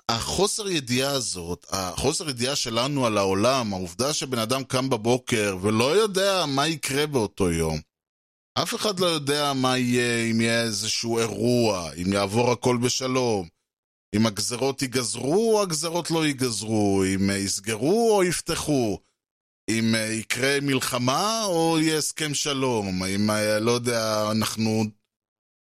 החוסר ידיעה הזאת, החוסר ידיעה שלנו על העולם, העובדה שבן אדם קם בבוקר ולא יודע מה יקרה באותו יום, אף אחד לא יודע מה יהיה, אם יהיה איזשהו אירוע, אם יעבור הכל בשלום, אם הגזרות ייגזרו או הגזרות לא ייגזרו, אם יסגרו או יפתחו, אם יקרה מלחמה או יהיה הסכם שלום, אם, לא יודע, אנחנו...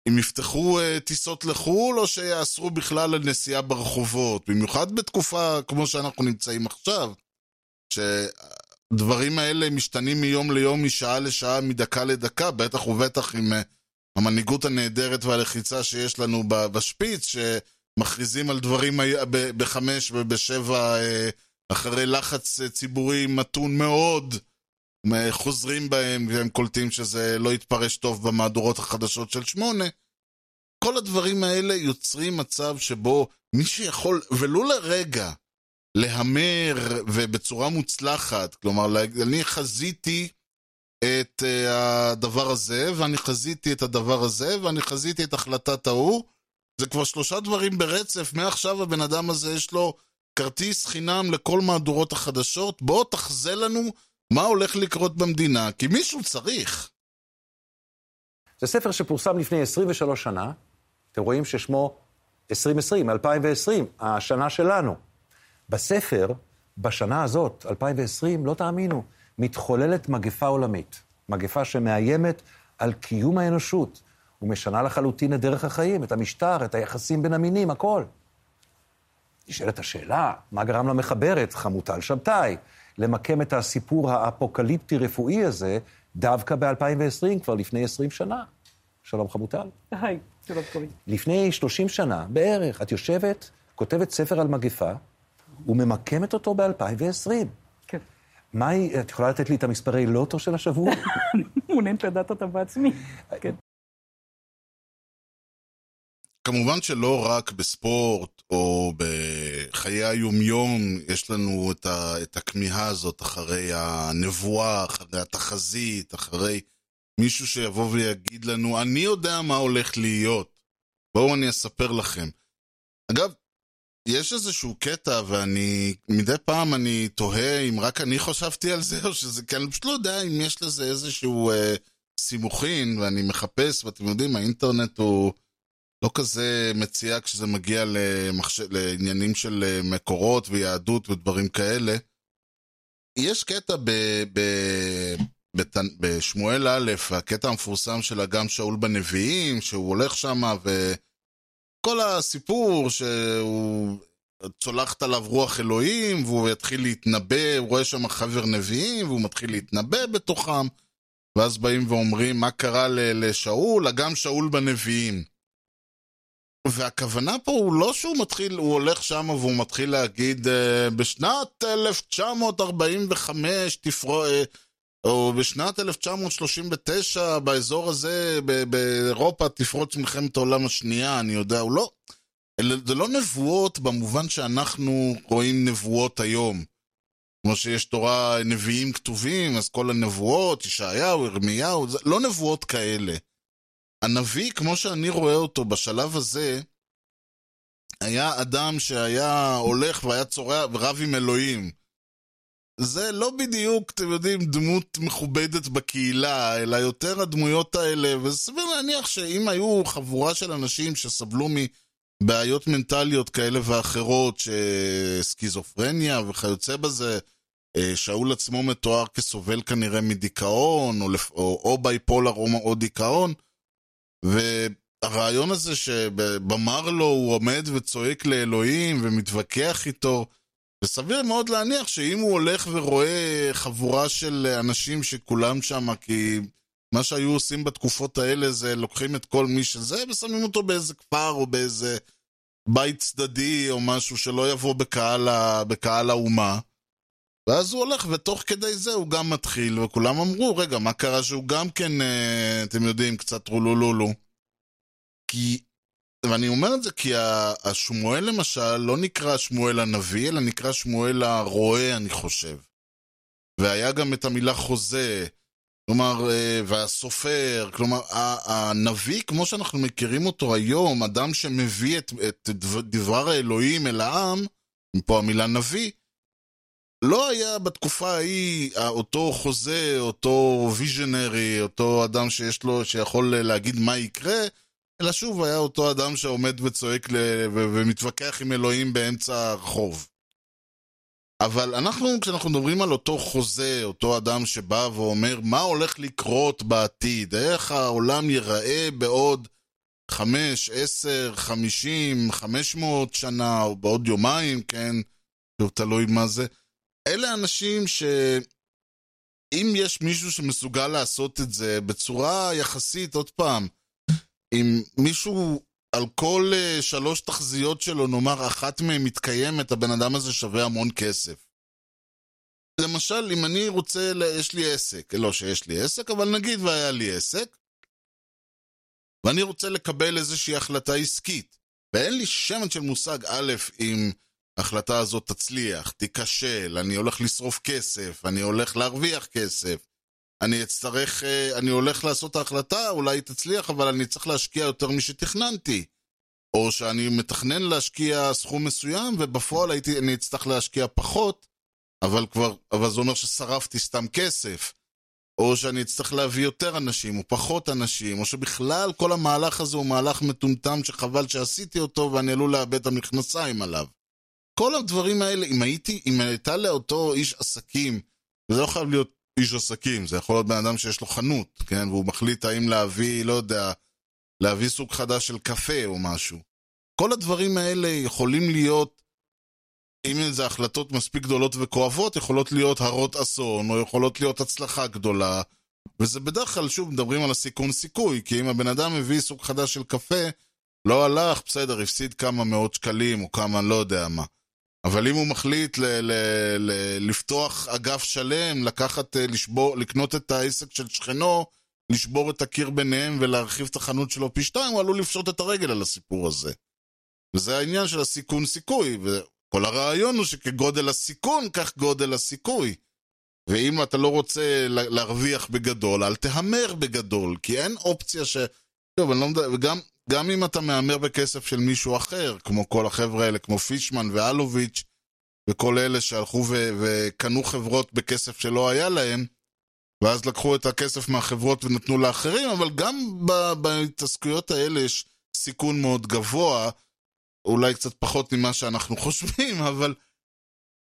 אם יפתחו טיסות לחו"ל, או שיאסרו בכלל על נסיעה ברחובות. במיוחד בתקופה כמו שאנחנו נמצאים עכשיו, שהדברים האלה משתנים מיום ליום, משעה לשעה, מדקה לדקה, בטח ובטח עם המנהיגות הנהדרת והלחיצה שיש לנו בשפיץ, שמכריזים על דברים בחמש ובשבע uh, אחרי לחץ ציבורי מתון מאוד. חוזרים בהם והם קולטים שזה לא יתפרש טוב במהדורות החדשות של שמונה. כל הדברים האלה יוצרים מצב שבו מי שיכול, ולו לרגע, להמר ובצורה מוצלחת, כלומר, אני חזיתי את uh, הדבר הזה, ואני חזיתי את הדבר הזה, ואני חזיתי את החלטת ההוא. זה כבר שלושה דברים ברצף, מעכשיו הבן אדם הזה יש לו כרטיס חינם לכל מהדורות החדשות, בוא תחזה לנו מה הולך לקרות במדינה, כי מישהו צריך. זה ספר שפורסם לפני 23 שנה, אתם רואים ששמו 2020, 2020, השנה שלנו. בספר, בשנה הזאת, 2020, לא תאמינו, מתחוללת מגפה עולמית. מגפה שמאיימת על קיום האנושות, ומשנה לחלוטין את דרך החיים, את המשטר, את היחסים בין המינים, הכל. נשאלת השאלה, מה גרם למחברת, חמוטל שבתאי, למקם את הסיפור האפוקליפטי-רפואי הזה דווקא ב-2020, כבר לפני 20 שנה. שלום חמוטל. היי, שלום קובי. לפני 30 שנה בערך, את יושבת, כותבת ספר על מגפה, וממקמת אותו ב-2020. כן. מה היא, את יכולה לתת לי את המספרי לוטו של השבוע? מעוניינת לדעת אותם בעצמי. כן. כמובן שלא רק בספורט או בחיי היומיום יש לנו את, ה, את הכמיהה הזאת אחרי הנבואה, אחרי התחזית, אחרי מישהו שיבוא ויגיד לנו, אני יודע מה הולך להיות. בואו אני אספר לכם. אגב, יש איזשהו קטע, ואני, מדי פעם אני תוהה אם רק אני חשבתי על זה, או שזה, כי אני פשוט לא יודע אם יש לזה איזשהו אה, סימוכין, ואני מחפש, ואתם יודעים, האינטרנט הוא... לא כזה מציע כשזה מגיע למחש... לעניינים של אה, מקורות ויהדות ודברים כאלה. יש קטע ב... ב... בת... בשמואל א', הקטע המפורסם של אגם שאול בנביאים, שהוא הולך שם וכל הסיפור שהוא צולחת עליו רוח אלוהים והוא יתחיל להתנבא, הוא רואה שם חבר נביאים והוא מתחיל להתנבא בתוכם ואז באים ואומרים מה קרה לשאול, אגם שאול בנביאים. והכוונה פה הוא לא שהוא מתחיל, הוא הולך שם והוא מתחיל להגיד אה, בשנת 1945 תפרו... אה, או בשנת 1939 באזור הזה באירופה תפרוץ מלחמת העולם השנייה, אני יודע, הוא לא... זה לא נבואות במובן שאנחנו רואים נבואות היום. כמו שיש תורה נביאים כתובים, אז כל הנבואות, ישעיהו, ירמיהו, לא נבואות כאלה. הנביא, כמו שאני רואה אותו בשלב הזה, היה אדם שהיה הולך והיה צורע ורב עם אלוהים. זה לא בדיוק, אתם יודעים, דמות מכובדת בקהילה, אלא יותר הדמויות האלה, וסביר להניח שאם היו חבורה של אנשים שסבלו מבעיות מנטליות כאלה ואחרות, שסקיזופרניה וכיוצא בזה, אה, שאול עצמו מתואר כסובל כנראה מדיכאון, או, או, או בייפולר או, או דיכאון, והרעיון הזה שבמרלו הוא עומד וצועק לאלוהים ומתווכח איתו, וסביר מאוד להניח שאם הוא הולך ורואה חבורה של אנשים שכולם שם, כי מה שהיו עושים בתקופות האלה זה לוקחים את כל מי שזה ושמים אותו באיזה כפר או באיזה בית צדדי או משהו שלא יבוא בקהל, בקהל האומה. ואז הוא הולך, ותוך כדי זה הוא גם מתחיל, וכולם אמרו, רגע, מה קרה שהוא גם כן, אה, אתם יודעים, קצת רולולולו. כי, ואני אומר את זה כי השמואל למשל לא נקרא שמואל הנביא, אלא נקרא שמואל הרועה, אני חושב. והיה גם את המילה חוזה, כלומר, אה, והסופר, כלומר, הנביא, כמו שאנחנו מכירים אותו היום, אדם שמביא את, את דבר האלוהים אל העם, מפה המילה נביא, לא היה בתקופה ההיא אותו חוזה, אותו ויז'נרי, אותו אדם שיש לו, שיכול להגיד מה יקרה, אלא שוב היה אותו אדם שעומד וצועק ל... ו... ומתווכח עם אלוהים באמצע הרחוב. אבל אנחנו, כשאנחנו מדברים על אותו חוזה, אותו אדם שבא ואומר מה הולך לקרות בעתיד, איך העולם ייראה בעוד חמש, עשר, חמישים, חמש מאות שנה, או בעוד יומיים, כן? תלוי מה זה. אלה אנשים ש... אם יש מישהו שמסוגל לעשות את זה בצורה יחסית, עוד פעם, אם מישהו על כל uh, שלוש תחזיות שלו, נאמר, אחת מהן מתקיימת, הבן אדם הזה שווה המון כסף. למשל, אם אני רוצה, יש לי עסק, לא שיש לי עסק, אבל נגיד והיה לי עסק, ואני רוצה לקבל איזושהי החלטה עסקית, ואין לי שמץ של מושג, א', אם ההחלטה הזאת תצליח, תיכשל, אני הולך לשרוף כסף, אני הולך להרוויח כסף, אני אצטרך, אה, אני הולך לעשות ההחלטה, אולי היא תצליח, אבל אני צריך להשקיע יותר משתכננתי. או שאני מתכנן להשקיע סכום מסוים, ובפועל הייתי, אני אצטרך להשקיע פחות, אבל כבר, אבל זה אומר ששרפתי סתם כסף. או שאני אצטרך להביא יותר אנשים, או פחות אנשים, או שבכלל כל המהלך הזה הוא מהלך מטומטם שחבל שעשיתי אותו ואני עלול לאבד את המכנסיים עליו. כל הדברים האלה, אם הייתי, אם הייתה לאותו איש עסקים, וזה לא חייב להיות איש עסקים, זה יכול להיות בן אדם שיש לו חנות, כן, והוא מחליט האם להביא, לא יודע, להביא סוג חדש של קפה או משהו. כל הדברים האלה יכולים להיות, אם זה החלטות מספיק גדולות וכואבות, יכולות להיות הרות אסון, או יכולות להיות הצלחה גדולה, וזה בדרך כלל, שוב, מדברים על הסיכון סיכוי, כי אם הבן אדם מביא סוג חדש של קפה, לא הלך, בסדר, הפסיד כמה מאות שקלים, או כמה, לא יודע מה. אבל אם הוא מחליט ל- ל- ל- לפתוח אגף שלם, לקחת, אה, לשבור, לקנות את העסק של שכנו, לשבור את הקיר ביניהם ולהרחיב את החנות שלו פי שתיים, הוא עלול לפשוט את הרגל על הסיפור הזה. וזה העניין של הסיכון סיכוי, וכל הרעיון הוא שכגודל הסיכון, כך גודל הסיכוי. ואם אתה לא רוצה להרוויח בגדול, אל תהמר בגדול, כי אין אופציה ש... טוב, אני לא מדבר, וגם גם אם אתה מהמר בכסף של מישהו אחר, כמו כל החבר'ה האלה, כמו פישמן ואלוביץ', וכל אלה שהלכו ו- וקנו חברות בכסף שלא היה להם, ואז לקחו את הכסף מהחברות ונתנו לאחרים, אבל גם בהתעסקויות האלה יש סיכון מאוד גבוה, אולי קצת פחות ממה שאנחנו חושבים, אבל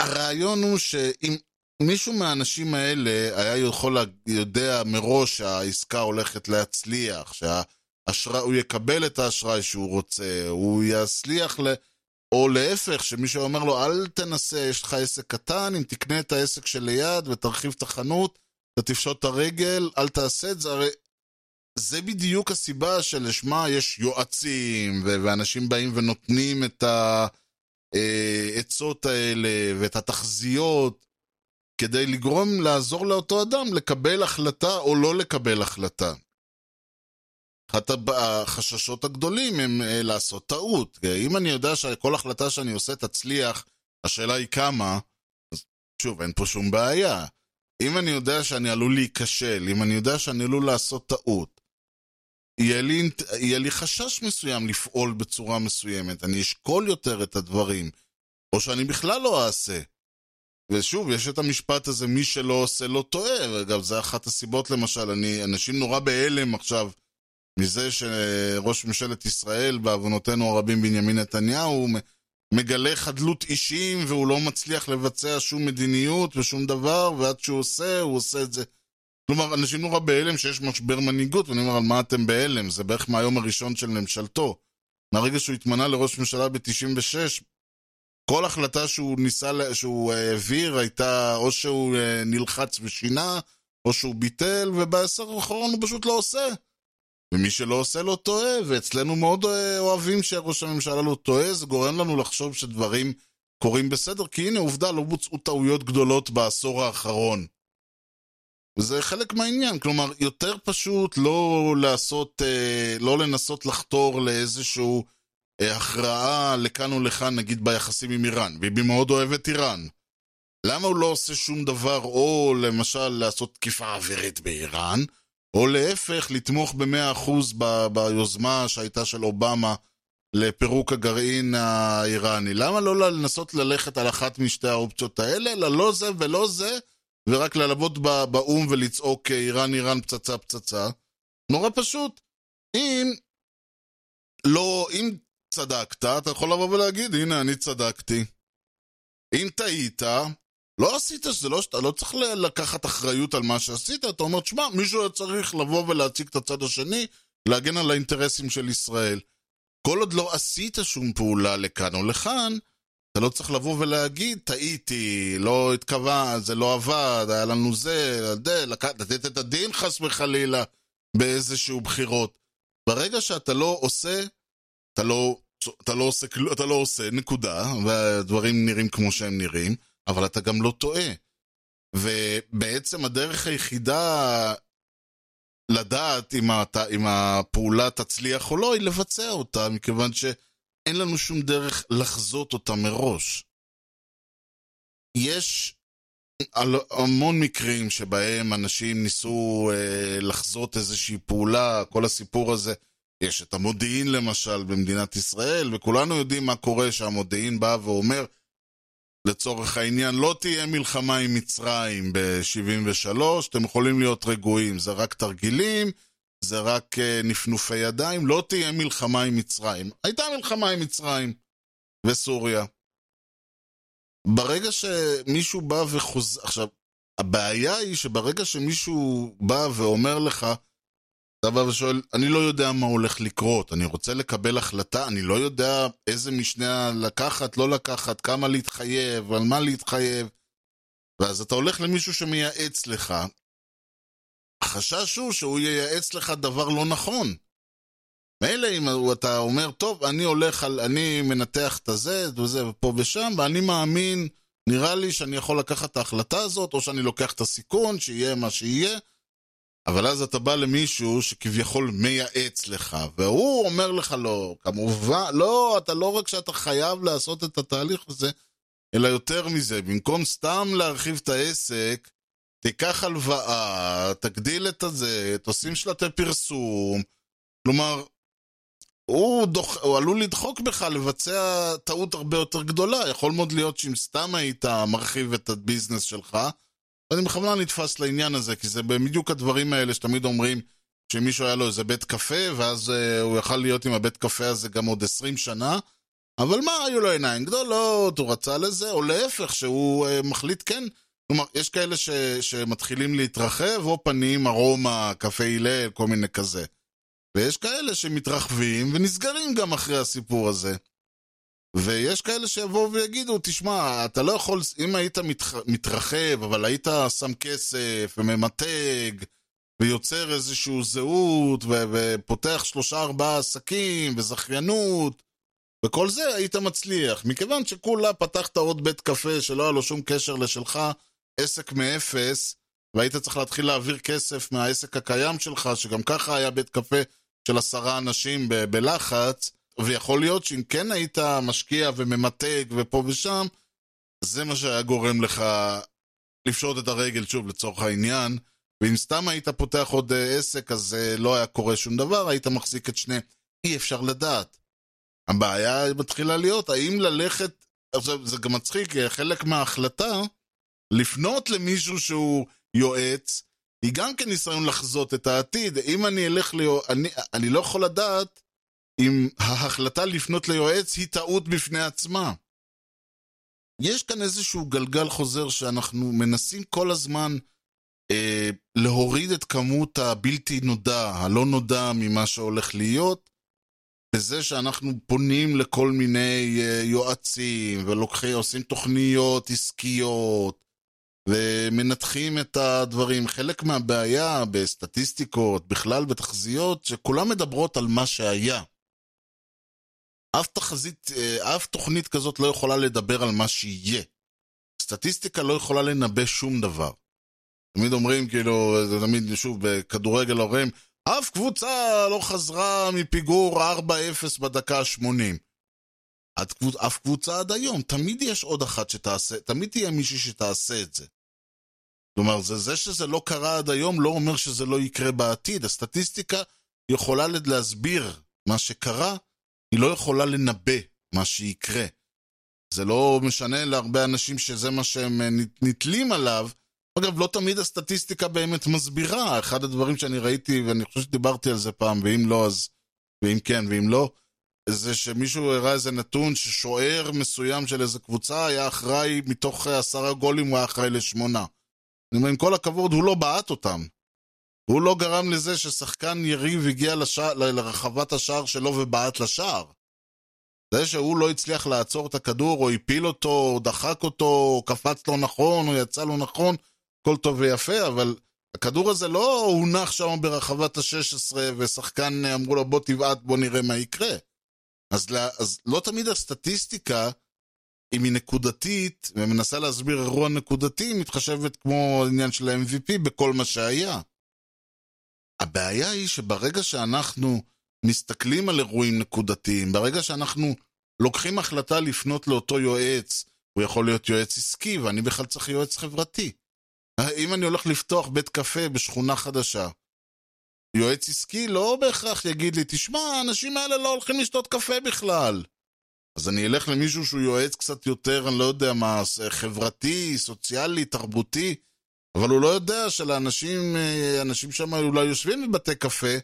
הרעיון הוא שאם מישהו מהאנשים האלה היה יכול יודע מראש שהעסקה הולכת להצליח, שה... אשרא, הוא יקבל את האשראי שהוא רוצה, הוא יצליח ל... או להפך, שמישהו אומר לו, אל תנסה, יש לך עסק קטן, אם תקנה את העסק שליד ותרחיב את החנות, אתה תפשוט את הרגל, אל תעשה את זה, הרי זה בדיוק הסיבה שלשמה יש יועצים, ואנשים באים ונותנים את העצות האלה ואת התחזיות, כדי לגרום, לעזור לאותו אדם לקבל החלטה או לא לקבל החלטה. אחת החששות הגדולים הם אה, לעשות טעות. אם אני יודע שכל החלטה שאני עושה תצליח, השאלה היא כמה, אז שוב, אין פה שום בעיה. אם אני יודע שאני עלול להיכשל, אם אני יודע שאני עלול לעשות טעות, יהיה לי, יהיה לי חשש מסוים לפעול בצורה מסוימת, אני אשקול יותר את הדברים, או שאני בכלל לא אעשה. ושוב, יש את המשפט הזה, מי שלא עושה לא טועה, ואגב, זה אחת הסיבות למשל, אני, אנשים נורא בהלם עכשיו מזה שראש ממשלת ישראל, בעוונותינו הרבים בנימין נתניהו, מגלה חדלות אישים והוא לא מצליח לבצע שום מדיניות ושום דבר, ועד שהוא עושה, הוא עושה את זה. כלומר, אנשים נורא בהלם שיש משבר מנהיגות, ואני אומר, על מה אתם בהלם? זה בערך מהיום הראשון של ממשלתו. מהרגע שהוא התמנה לראש ממשלה ב-96, כל החלטה שהוא ניסה, שהוא העביר, הייתה או שהוא אה, נלחץ ושינה, או שהוא ביטל, ובעשר האחרון הוא פשוט לא עושה. ומי שלא עושה לא טועה, ואצלנו מאוד אוהבים שראש הממשלה לא טועה, זה גורם לנו לחשוב שדברים קורים בסדר, כי הנה עובדה, לא בוצעו טעויות גדולות בעשור האחרון. וזה חלק מהעניין, כלומר, יותר פשוט לא לעשות, אה, לא לנסות לחתור לאיזשהו אה, הכרעה לכאן או לכאן, נגיד ביחסים עם איראן. ביבי מאוד אוהב את איראן. למה הוא לא עושה שום דבר, או למשל לעשות תקיפה אווירית באיראן, או להפך, לתמוך במאה אחוז ביוזמה שהייתה של אובמה לפירוק הגרעין האיראני. למה לא לנסות ללכת על אחת משתי האופציות האלה, אלא לא זה ולא זה, ורק ללוות באו"ם ולצעוק איראן, איראן, פצצה, פצצה? נורא פשוט. אם לא, אם צדקת, אתה יכול לבוא ולהגיד, הנה, אני צדקתי. אם טעית, לא עשית שזה לא שאתה לא צריך לקחת אחריות על מה שעשית, אתה אומר, שמע, מישהו היה צריך לבוא ולהציג את הצד השני, להגן על האינטרסים של ישראל. כל עוד לא עשית שום פעולה לכאן או לכאן, אתה לא צריך לבוא ולהגיד, טעיתי, לא התכוון, זה לא עבד, היה לנו זה, זה, לתת את הדין חס וחלילה באיזשהו בחירות. ברגע שאתה לא עושה, אתה לא, אתה לא עושה, אתה לא עושה, נקודה, והדברים נראים כמו שהם נראים, אבל אתה גם לא טועה. ובעצם הדרך היחידה לדעת אם, הת... אם הפעולה תצליח או לא, היא לבצע אותה, מכיוון שאין לנו שום דרך לחזות אותה מראש. יש המון מקרים שבהם אנשים ניסו אה, לחזות איזושהי פעולה, כל הסיפור הזה. יש את המודיעין למשל במדינת ישראל, וכולנו יודעים מה קורה שהמודיעין בא ואומר, לצורך העניין, לא תהיה מלחמה עם מצרים ב-73, אתם יכולים להיות רגועים, זה רק תרגילים, זה רק uh, נפנופי ידיים, לא תהיה מלחמה עם מצרים. הייתה מלחמה עם מצרים וסוריה. ברגע שמישהו בא וחוז... עכשיו, הבעיה היא שברגע שמישהו בא ואומר לך, אתה בא ושואל, אני לא יודע מה הולך לקרות, אני רוצה לקבל החלטה, אני לא יודע איזה משנה לקחת, לא לקחת, כמה להתחייב, על מה להתחייב. ואז אתה הולך למישהו שמייעץ לך. החשש הוא שהוא ייעץ לך דבר לא נכון. מילא אם אתה אומר, טוב, אני הולך על, אני מנתח את הזה וזה ופה ושם, ואני מאמין, נראה לי שאני יכול לקחת את ההחלטה הזאת, או שאני לוקח את הסיכון, שיהיה מה שיהיה. אבל אז אתה בא למישהו שכביכול מייעץ לך, והוא אומר לך לא, כמובן, לא, אתה לא רק שאתה חייב לעשות את התהליך הזה, אלא יותר מזה, במקום סתם להרחיב את העסק, תיקח הלוואה, תגדיל את הזה, תשים שלטי פרסום, כלומר, הוא, דוח, הוא עלול לדחוק בך לבצע טעות הרבה יותר גדולה. יכול מאוד להיות שאם סתם היית מרחיב את הביזנס שלך, ואני בכוונה נתפס לעניין הזה, כי זה בדיוק הדברים האלה שתמיד אומרים שמישהו היה לו איזה בית קפה, ואז uh, הוא יכל להיות עם הבית קפה הזה גם עוד 20 שנה, אבל מה, היו לו עיניים גדולות, הוא רצה לזה, או להפך, שהוא uh, מחליט כן. כלומר, יש כאלה ש, שמתחילים להתרחב, או פנים, ארומה, קפה הלל, כל מיני כזה. ויש כאלה שמתרחבים ונסגרים גם אחרי הסיפור הזה. ויש כאלה שיבואו ויגידו, תשמע, אתה לא יכול, אם היית. מתרחב, אבל היית שם כסף וממתג, ויוצר איזושהי זהות, ו... ופותח שלושה ארבעה עסקים, וזכיינות, וכל זה היית מצליח. מכיוון שכולה פתחת עוד בית קפה שלא היה לו שום קשר לשלך, עסק מאפס, והיית צריך להתחיל להעביר כסף מהעסק הקיים שלך, שגם ככה היה בית קפה של עשרה אנשים ב... בלחץ, ויכול להיות שאם כן היית משקיע וממתג ופה ושם, זה מה שהיה גורם לך לפשוט את הרגל שוב לצורך העניין. ואם סתם היית פותח עוד אה, עסק, אז אה, לא היה קורה שום דבר, היית מחזיק את שני. אי אפשר לדעת. הבעיה מתחילה להיות, האם ללכת, עכשיו זה גם מצחיק, כי חלק מההחלטה, לפנות למישהו שהוא יועץ, היא גם כן ניסיון לחזות את העתיד. אם אני אלך ל... אני, אני לא יכול לדעת אם ההחלטה לפנות ליועץ היא טעות בפני עצמה. יש כאן איזשהו גלגל חוזר שאנחנו מנסים כל הזמן אה, להוריד את כמות הבלתי נודע, הלא נודע ממה שהולך להיות, בזה שאנחנו פונים לכל מיני אה, יועצים ועושים תוכניות עסקיות ומנתחים את הדברים. חלק מהבעיה בסטטיסטיקות, בכלל בתחזיות, שכולם מדברות על מה שהיה. אף תחזית, אה, אף תוכנית כזאת לא יכולה לדבר על מה שיהיה. סטטיסטיקה לא יכולה לנבא שום דבר. תמיד אומרים, כאילו, זה תמיד, שוב, בכדורגל אומרים, אף קבוצה לא חזרה מפיגור 4-0 בדקה ה-80. אף קבוצה עד היום, תמיד יש עוד אחת שתעשה, תמיד תהיה מישהי שתעשה את זה. כלומר, זה, זה שזה לא קרה עד היום לא אומר שזה לא יקרה בעתיד. הסטטיסטיקה יכולה להסביר מה שקרה, היא לא יכולה לנבא מה שיקרה. זה לא משנה להרבה אנשים שזה מה שהם אה, נתלים עליו. אגב, לא תמיד הסטטיסטיקה באמת מסבירה. אחד הדברים שאני ראיתי, ואני חושב שדיברתי על זה פעם, ואם לא, אז... ואם כן, ואם לא, זה שמישהו הראה איזה נתון ששוער מסוים של איזה קבוצה היה אחראי, מתוך עשרה גולים הוא היה אחראי לשמונה. אני אומר, עם כל הכבוד, הוא לא בעט אותם. הוא לא גרם לזה ששחקן יריב הגיע לשע... ל- לרחבת השער שלו ובעט לשער. זה שהוא לא הצליח לעצור את הכדור, או הפיל אותו, או דחק אותו, או קפץ לא נכון, או יצא לא נכון, הכל טוב ויפה, אבל הכדור הזה לא הונח שם ברחבת ה-16, ושחקן אמרו לו בוא תבעט, בוא נראה מה יקרה. אז, לא, אז לא תמיד הסטטיסטיקה, אם היא נקודתית, ומנסה להסביר אירוע נקודתי, מתחשבת כמו העניין של ה-MVP בכל מה שהיה. הבעיה היא שברגע שאנחנו מסתכלים על אירועים נקודתיים, ברגע שאנחנו לוקחים החלטה לפנות לאותו יועץ, הוא יכול להיות יועץ עסקי, ואני בכלל צריך יועץ חברתי. אם אני הולך לפתוח בית קפה בשכונה חדשה, יועץ עסקי לא בהכרח יגיד לי, תשמע, האנשים האלה לא הולכים לשתות קפה בכלל. אז אני אלך למישהו שהוא יועץ קצת יותר, אני לא יודע מה, חברתי, סוציאלי, תרבותי, אבל הוא לא יודע שלאנשים, אה, אנשים שם אולי יושבים בבתי קפה,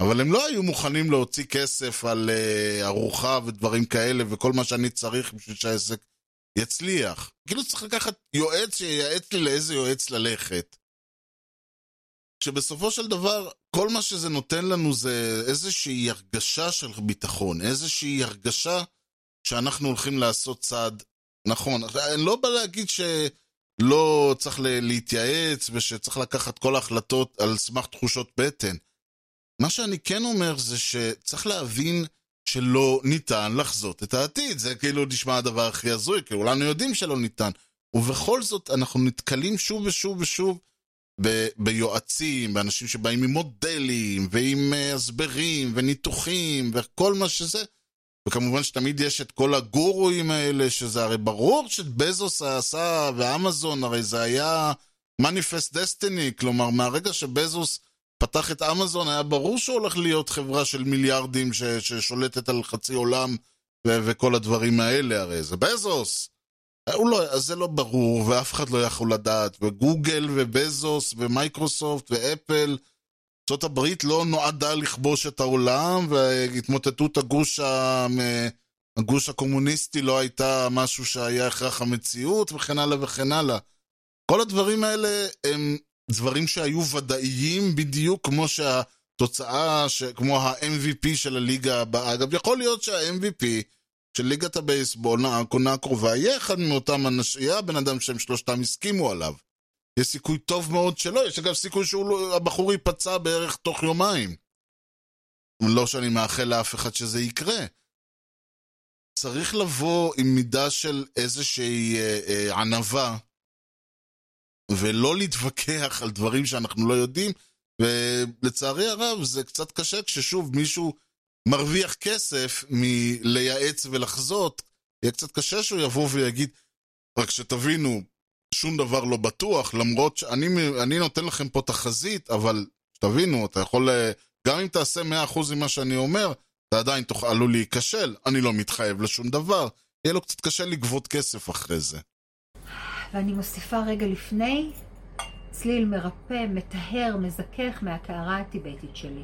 אבל הם לא היו מוכנים להוציא כסף על uh, ארוחה ודברים כאלה, וכל מה שאני צריך בשביל שהעסק יצליח. כאילו צריך לקחת יועץ שייעץ לי לאיזה יועץ ללכת. שבסופו של דבר, כל מה שזה נותן לנו זה איזושהי הרגשה של ביטחון, איזושהי הרגשה שאנחנו הולכים לעשות צעד נכון. אני לא בא להגיד שלא צריך להתייעץ ושצריך לקחת כל ההחלטות על סמך תחושות בטן. מה שאני כן אומר זה שצריך להבין שלא ניתן לחזות את העתיד. זה כאילו נשמע הדבר הכי הזוי, כי כולנו יודעים שלא ניתן. ובכל זאת אנחנו נתקלים שוב ושוב ושוב ב- ביועצים, באנשים שבאים עם מודלים, ועם uh, הסברים, וניתוחים, וכל מה שזה. וכמובן שתמיד יש את כל הגורואים האלה, שזה הרי ברור שבזוס עשה, ואמזון, הרי זה היה מניפסט דסטיני, כלומר מהרגע שבזוס פתח את אמזון, היה ברור שהוא הולך להיות חברה של מיליארדים ש- ששולטת על חצי עולם ו- וכל הדברים האלה, הרי זה בזוס. לא, אז זה לא ברור, ואף אחד לא יכול לדעת, וגוגל ובזוס ומייקרוסופט ואפל, ארה"ב לא נועדה לכבוש את העולם, והתמוטטות הגוש. הגוש הקומוניסטי לא הייתה משהו שהיה הכרח המציאות, וכן הלאה וכן הלאה. כל הדברים האלה הם דברים שהיו ודאיים בדיוק כמו שהתוצאה, ש... כמו ה-MVP של הליגה הבאה. אגב, יכול להיות שה-MVP של ליגת הבייסבול, העונה הקרובה, יהיה אחד מאותם אנשים, יהיה הבן אדם שהם שלושתם הסכימו עליו. יש סיכוי טוב מאוד שלא, יש אגב סיכוי שהבחור ייפצע בערך תוך יומיים. לא שאני מאחל לאף אחד שזה יקרה. צריך לבוא עם מידה של איזושהי אה, אה, ענווה, ולא להתווכח על דברים שאנחנו לא יודעים, ולצערי הרב זה קצת קשה כששוב מישהו מרוויח כסף מלייעץ ולחזות, יהיה קצת קשה שהוא יבוא ויגיד, רק שתבינו, שום דבר לא בטוח, למרות שאני נותן לכם פה תחזית, אבל שתבינו, אתה יכול, גם אם תעשה 100% ממה שאני אומר, אתה עדיין עלול להיכשל, אני לא מתחייב לשום דבר. יהיה לו קצת קשה לגבות כסף אחרי זה. ואני מוסיפה רגע לפני, צליל מרפא, מטהר, מזכך מהקערה הטיבטית שלי.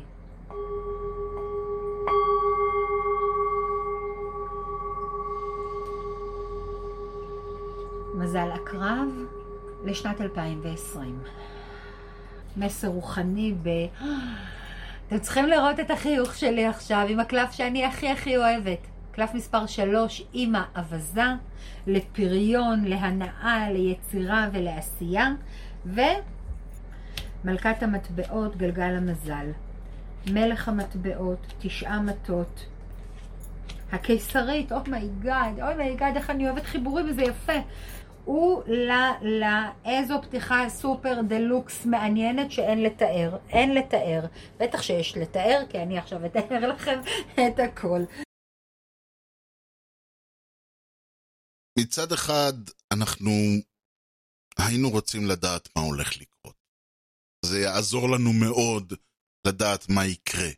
מזל הקרב לשנת 2020. מסר רוחני ב... אתם צריכים לראות את החיוך שלי עכשיו עם הקלף שאני הכי הכי אוהבת. קלף מספר 3, אימא אווזה, לפריון, להנאה, ליצירה ולעשייה, ומלכת המטבעות, גלגל המזל. מלך המטבעות, תשעה מטות. הקיסרית, אומייגאד, אומייגאד, איך אני אוהבת חיבורים, וזה יפה. הוא לאיזו פתיחה super deluxe מעניינת שאין לתאר. אין לתאר. בטח שיש לתאר, כי אני עכשיו אתאר לכם את הכל. מצד אחד, אנחנו היינו רוצים לדעת מה הולך לקרות. זה יעזור לנו מאוד לדעת מה יקרה.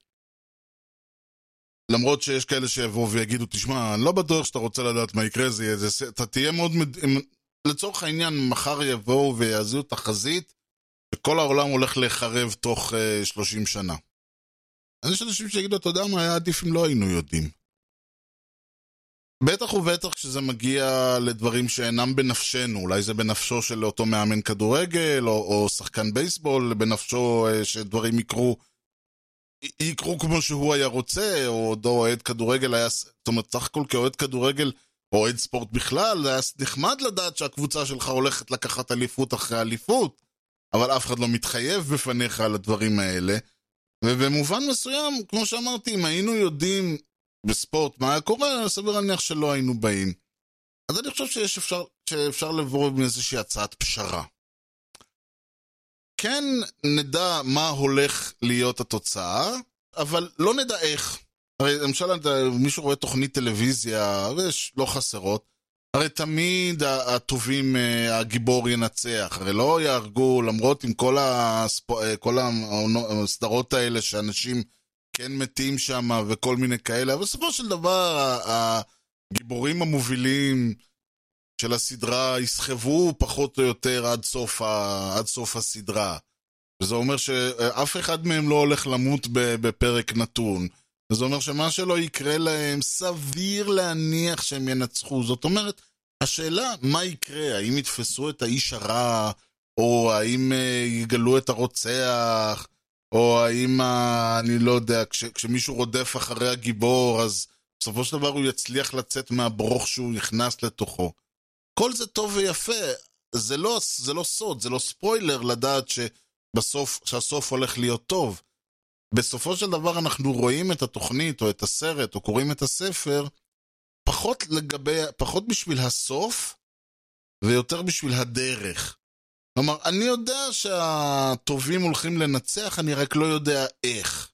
למרות שיש כאלה שיבואו ויגידו, תשמע, אני לא בטוח שאתה רוצה לדעת מה יקרה, זה, זה, אתה תהיה מאוד... מד... לצורך העניין, מחר יבואו ויעזו תחזית, וכל העולם הולך להיחרב תוך uh, 30 שנה. אז יש אנשים שיגידו, אתה יודע מה, היה עדיף אם לא היינו יודעים. בטח ובטח כשזה מגיע לדברים שאינם בנפשנו, אולי זה בנפשו של אותו מאמן כדורגל, או, או שחקן בייסבול, בנפשו אה, שדברים יקרו, יקרו כמו שהוא היה רוצה, או אותו אוהד כדורגל היה, זאת אומרת, סך הכל כאוהד כדורגל, אוהד ספורט בכלל, זה היה נחמד לדעת שהקבוצה שלך הולכת לקחת אליפות אחרי אליפות, אבל אף אחד לא מתחייב בפניך על הדברים האלה. ובמובן מסוים, כמו שאמרתי, אם היינו יודעים בספורט מה היה קורה, סביר להניח שלא היינו באים. אז אני חושב שיש אפשר, שאפשר לבוא עם איזושהי הצעת פשרה. כן נדע מה הולך להיות התוצאה, אבל לא נדע איך. הרי למשל, מישהו רואה תוכנית טלוויזיה, ויש לא חסרות, הרי תמיד הטובים, אה, הגיבור ינצח, הרי לא יהרגו, למרות עם כל, הספ... אה, כל הסדרות האלה שאנשים כן מתים שם וכל מיני כאלה, אבל בסופו של דבר הגיבורים המובילים של הסדרה יסחבו פחות או יותר עד סוף, ה... עד סוף הסדרה. וזה אומר שאף אחד מהם לא הולך למות בפרק נתון. וזה אומר שמה שלא יקרה להם, סביר להניח שהם ינצחו. זאת אומרת, השאלה מה יקרה, האם יתפסו את האיש הרע, או האם אה, יגלו את הרוצח, או האם, אני לא יודע, כש, כשמישהו רודף אחרי הגיבור, אז בסופו של דבר הוא יצליח לצאת מהברוך שהוא נכנס לתוכו. כל זה טוב ויפה, זה לא, זה לא סוד, זה לא ספוילר לדעת שבסוף, שהסוף הולך להיות טוב. בסופו של דבר אנחנו רואים את התוכנית או את הסרט או קוראים את הספר פחות לגבי, פחות בשביל הסוף ויותר בשביל הדרך. כלומר, אני יודע שהטובים הולכים לנצח, אני רק לא יודע איך.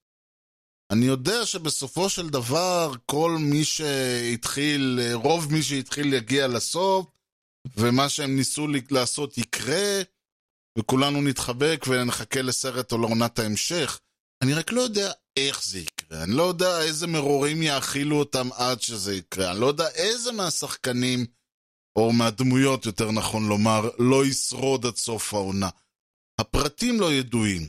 אני יודע שבסופו של דבר כל מי שהתחיל, רוב מי שהתחיל יגיע לסוף ומה שהם ניסו לעשות יקרה וכולנו נתחבק ונחכה לסרט או לעונת ההמשך. אני רק לא יודע איך זה יקרה, אני לא יודע איזה מרורים יאכילו אותם עד שזה יקרה, אני לא יודע איזה מהשחקנים, או מהדמויות יותר נכון לומר, לא ישרוד עד סוף העונה. הפרטים לא ידועים.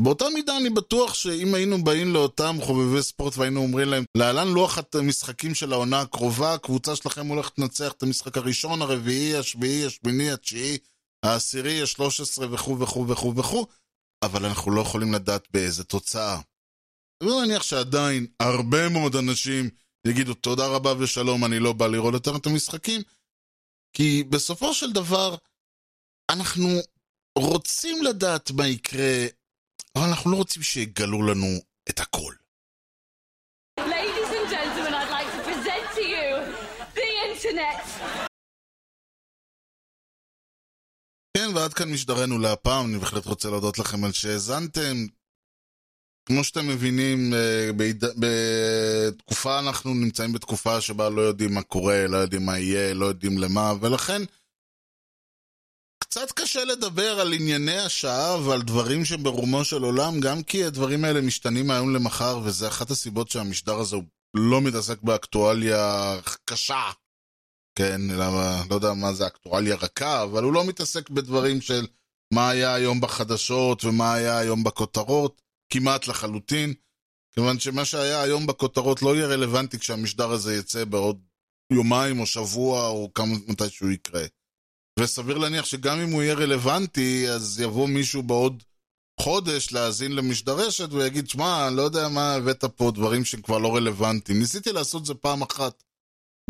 באותה מידה אני בטוח שאם היינו באים לאותם חובבי ספורט והיינו אומרים להם, להלן לוח המשחקים של העונה הקרובה, הקבוצה שלכם הולכת לנצח את המשחק הראשון, הרביעי, השביעי, השמיני, התשיעי, העשירי, השלוש עשרה וכו' וכו' וכו' וכו', אבל אנחנו לא יכולים לדעת באיזה תוצאה. ולא נניח שעדיין הרבה מאוד אנשים יגידו תודה רבה ושלום, אני לא בא לראות יותר את המשחקים, כי בסופו של דבר אנחנו רוצים לדעת מה יקרה, אבל אנחנו לא רוצים שיגלו לנו את הכל. Ladies and gentlemen, I'd like to present to you the internet. כן, ועד כאן משדרנו להפעם, אני בהחלט רוצה להודות לכם על שהאזנתם. כמו שאתם מבינים, אה, בעיד... בתקופה, אנחנו נמצאים בתקופה שבה לא יודעים מה קורה, לא יודעים מה יהיה, לא יודעים למה, ולכן קצת קשה לדבר על ענייני השעה ועל דברים שברומו של עולם, גם כי הדברים האלה משתנים מהיום למחר, וזה אחת הסיבות שהמשדר הזה הוא לא מתעסק באקטואליה קשה. כן, למה, לא יודע מה זה אקטואליה רכה, אבל הוא לא מתעסק בדברים של מה היה היום בחדשות ומה היה היום בכותרות, כמעט לחלוטין, כיוון שמה שהיה היום בכותרות לא יהיה רלוונטי כשהמשדר הזה יצא בעוד יומיים או שבוע או כמה מתי שהוא יקרה. וסביר להניח שגם אם הוא יהיה רלוונטי, אז יבוא מישהו בעוד חודש להאזין למשדרשת ויגיד, שמע, אני לא יודע מה הבאת פה, דברים שכבר לא רלוונטיים. ניסיתי לעשות זה פעם אחת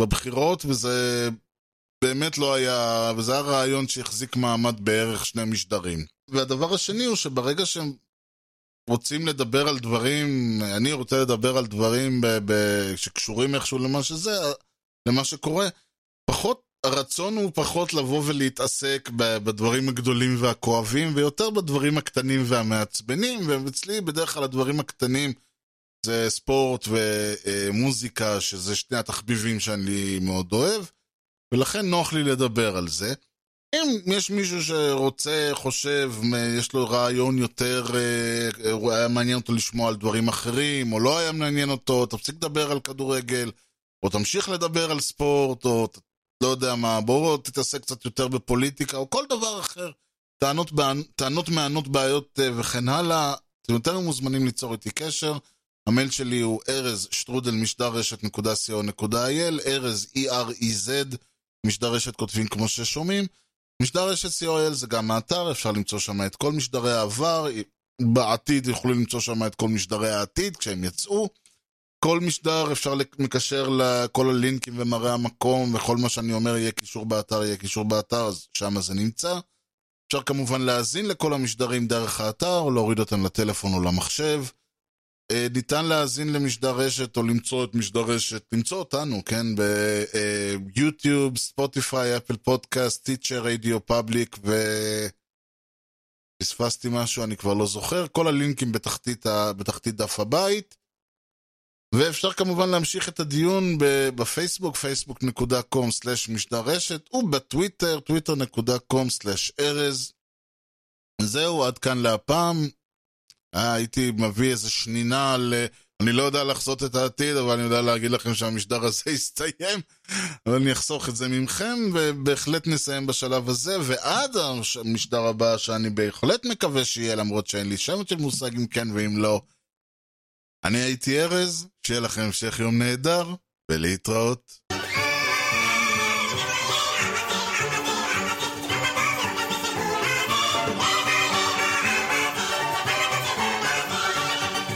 בבחירות, וזה באמת לא היה, וזה היה רעיון שהחזיק מעמד בערך שני משדרים. והדבר השני הוא שברגע שהם רוצים לדבר על דברים, אני רוצה לדבר על דברים ב- ב- שקשורים איכשהו למה שזה, למה שקורה, פחות, הרצון הוא פחות לבוא ולהתעסק בדברים הגדולים והכואבים, ויותר בדברים הקטנים והמעצבנים, ואצלי בדרך כלל הדברים הקטנים זה ספורט ומוזיקה, שזה שני התחביבים שאני מאוד אוהב, ולכן נוח לי לדבר על זה. אם יש מישהו שרוצה, חושב, יש לו רעיון יותר, אה, היה מעניין אותו לשמוע על דברים אחרים, או לא היה מעניין אותו, תפסיק לדבר על כדורגל, או תמשיך לדבר על ספורט, או לא יודע מה, בואו תתעסק קצת יותר בפוליטיקה, או כל דבר אחר. טענות, טענות מענות בעיות אה, וכן הלאה, אתם יותר מוזמנים ליצור איתי קשר. המייל שלי הוא ארז שטרודל משדר רשת נקודה co.il, ארז E-R-E-Z, משדר רשת כותבים כמו ששומעים. משדר רשת co.il זה גם האתר, אפשר למצוא שם את כל משדרי העבר, בעתיד יוכלו למצוא שם את כל משדרי העתיד כשהם יצאו. כל משדר אפשר לקשר לכל הלינקים ומראה המקום וכל מה שאני אומר יהיה קישור באתר, יהיה קישור באתר, אז שם זה נמצא. אפשר כמובן להאזין לכל המשדרים דרך האתר, או להוריד אותם לטלפון או למחשב. אה, ניתן להאזין למשדר רשת או למצוא את משדר רשת, למצוא אותנו, כן, ביוטיוב, Spotify, Apple Podcast, Stitcher, RadioPublic ו... פספסתי משהו, אני כבר לא זוכר. כל הלינקים בתחתית, ה... בתחתית דף הבית. ואפשר כמובן להמשיך את הדיון בפייסבוק, facebook.com/משדר רשת, ובטוויטר, twitter.com/ארז. זהו, עד כאן להפעם. הייתי מביא איזה שנינה על... אני לא יודע לחזות את העתיד, אבל אני יודע להגיד לכם שהמשדר הזה יסתיים, אבל אני אחסוך את זה ממכם, ובהחלט נסיים בשלב הזה, ועד המשדר הבא, שאני בהחלט מקווה שיהיה, למרות שאין לי שמץ של מושג אם כן ואם לא. אני הייתי ארז, שיהיה לכם המשך יום נהדר, ולהתראות.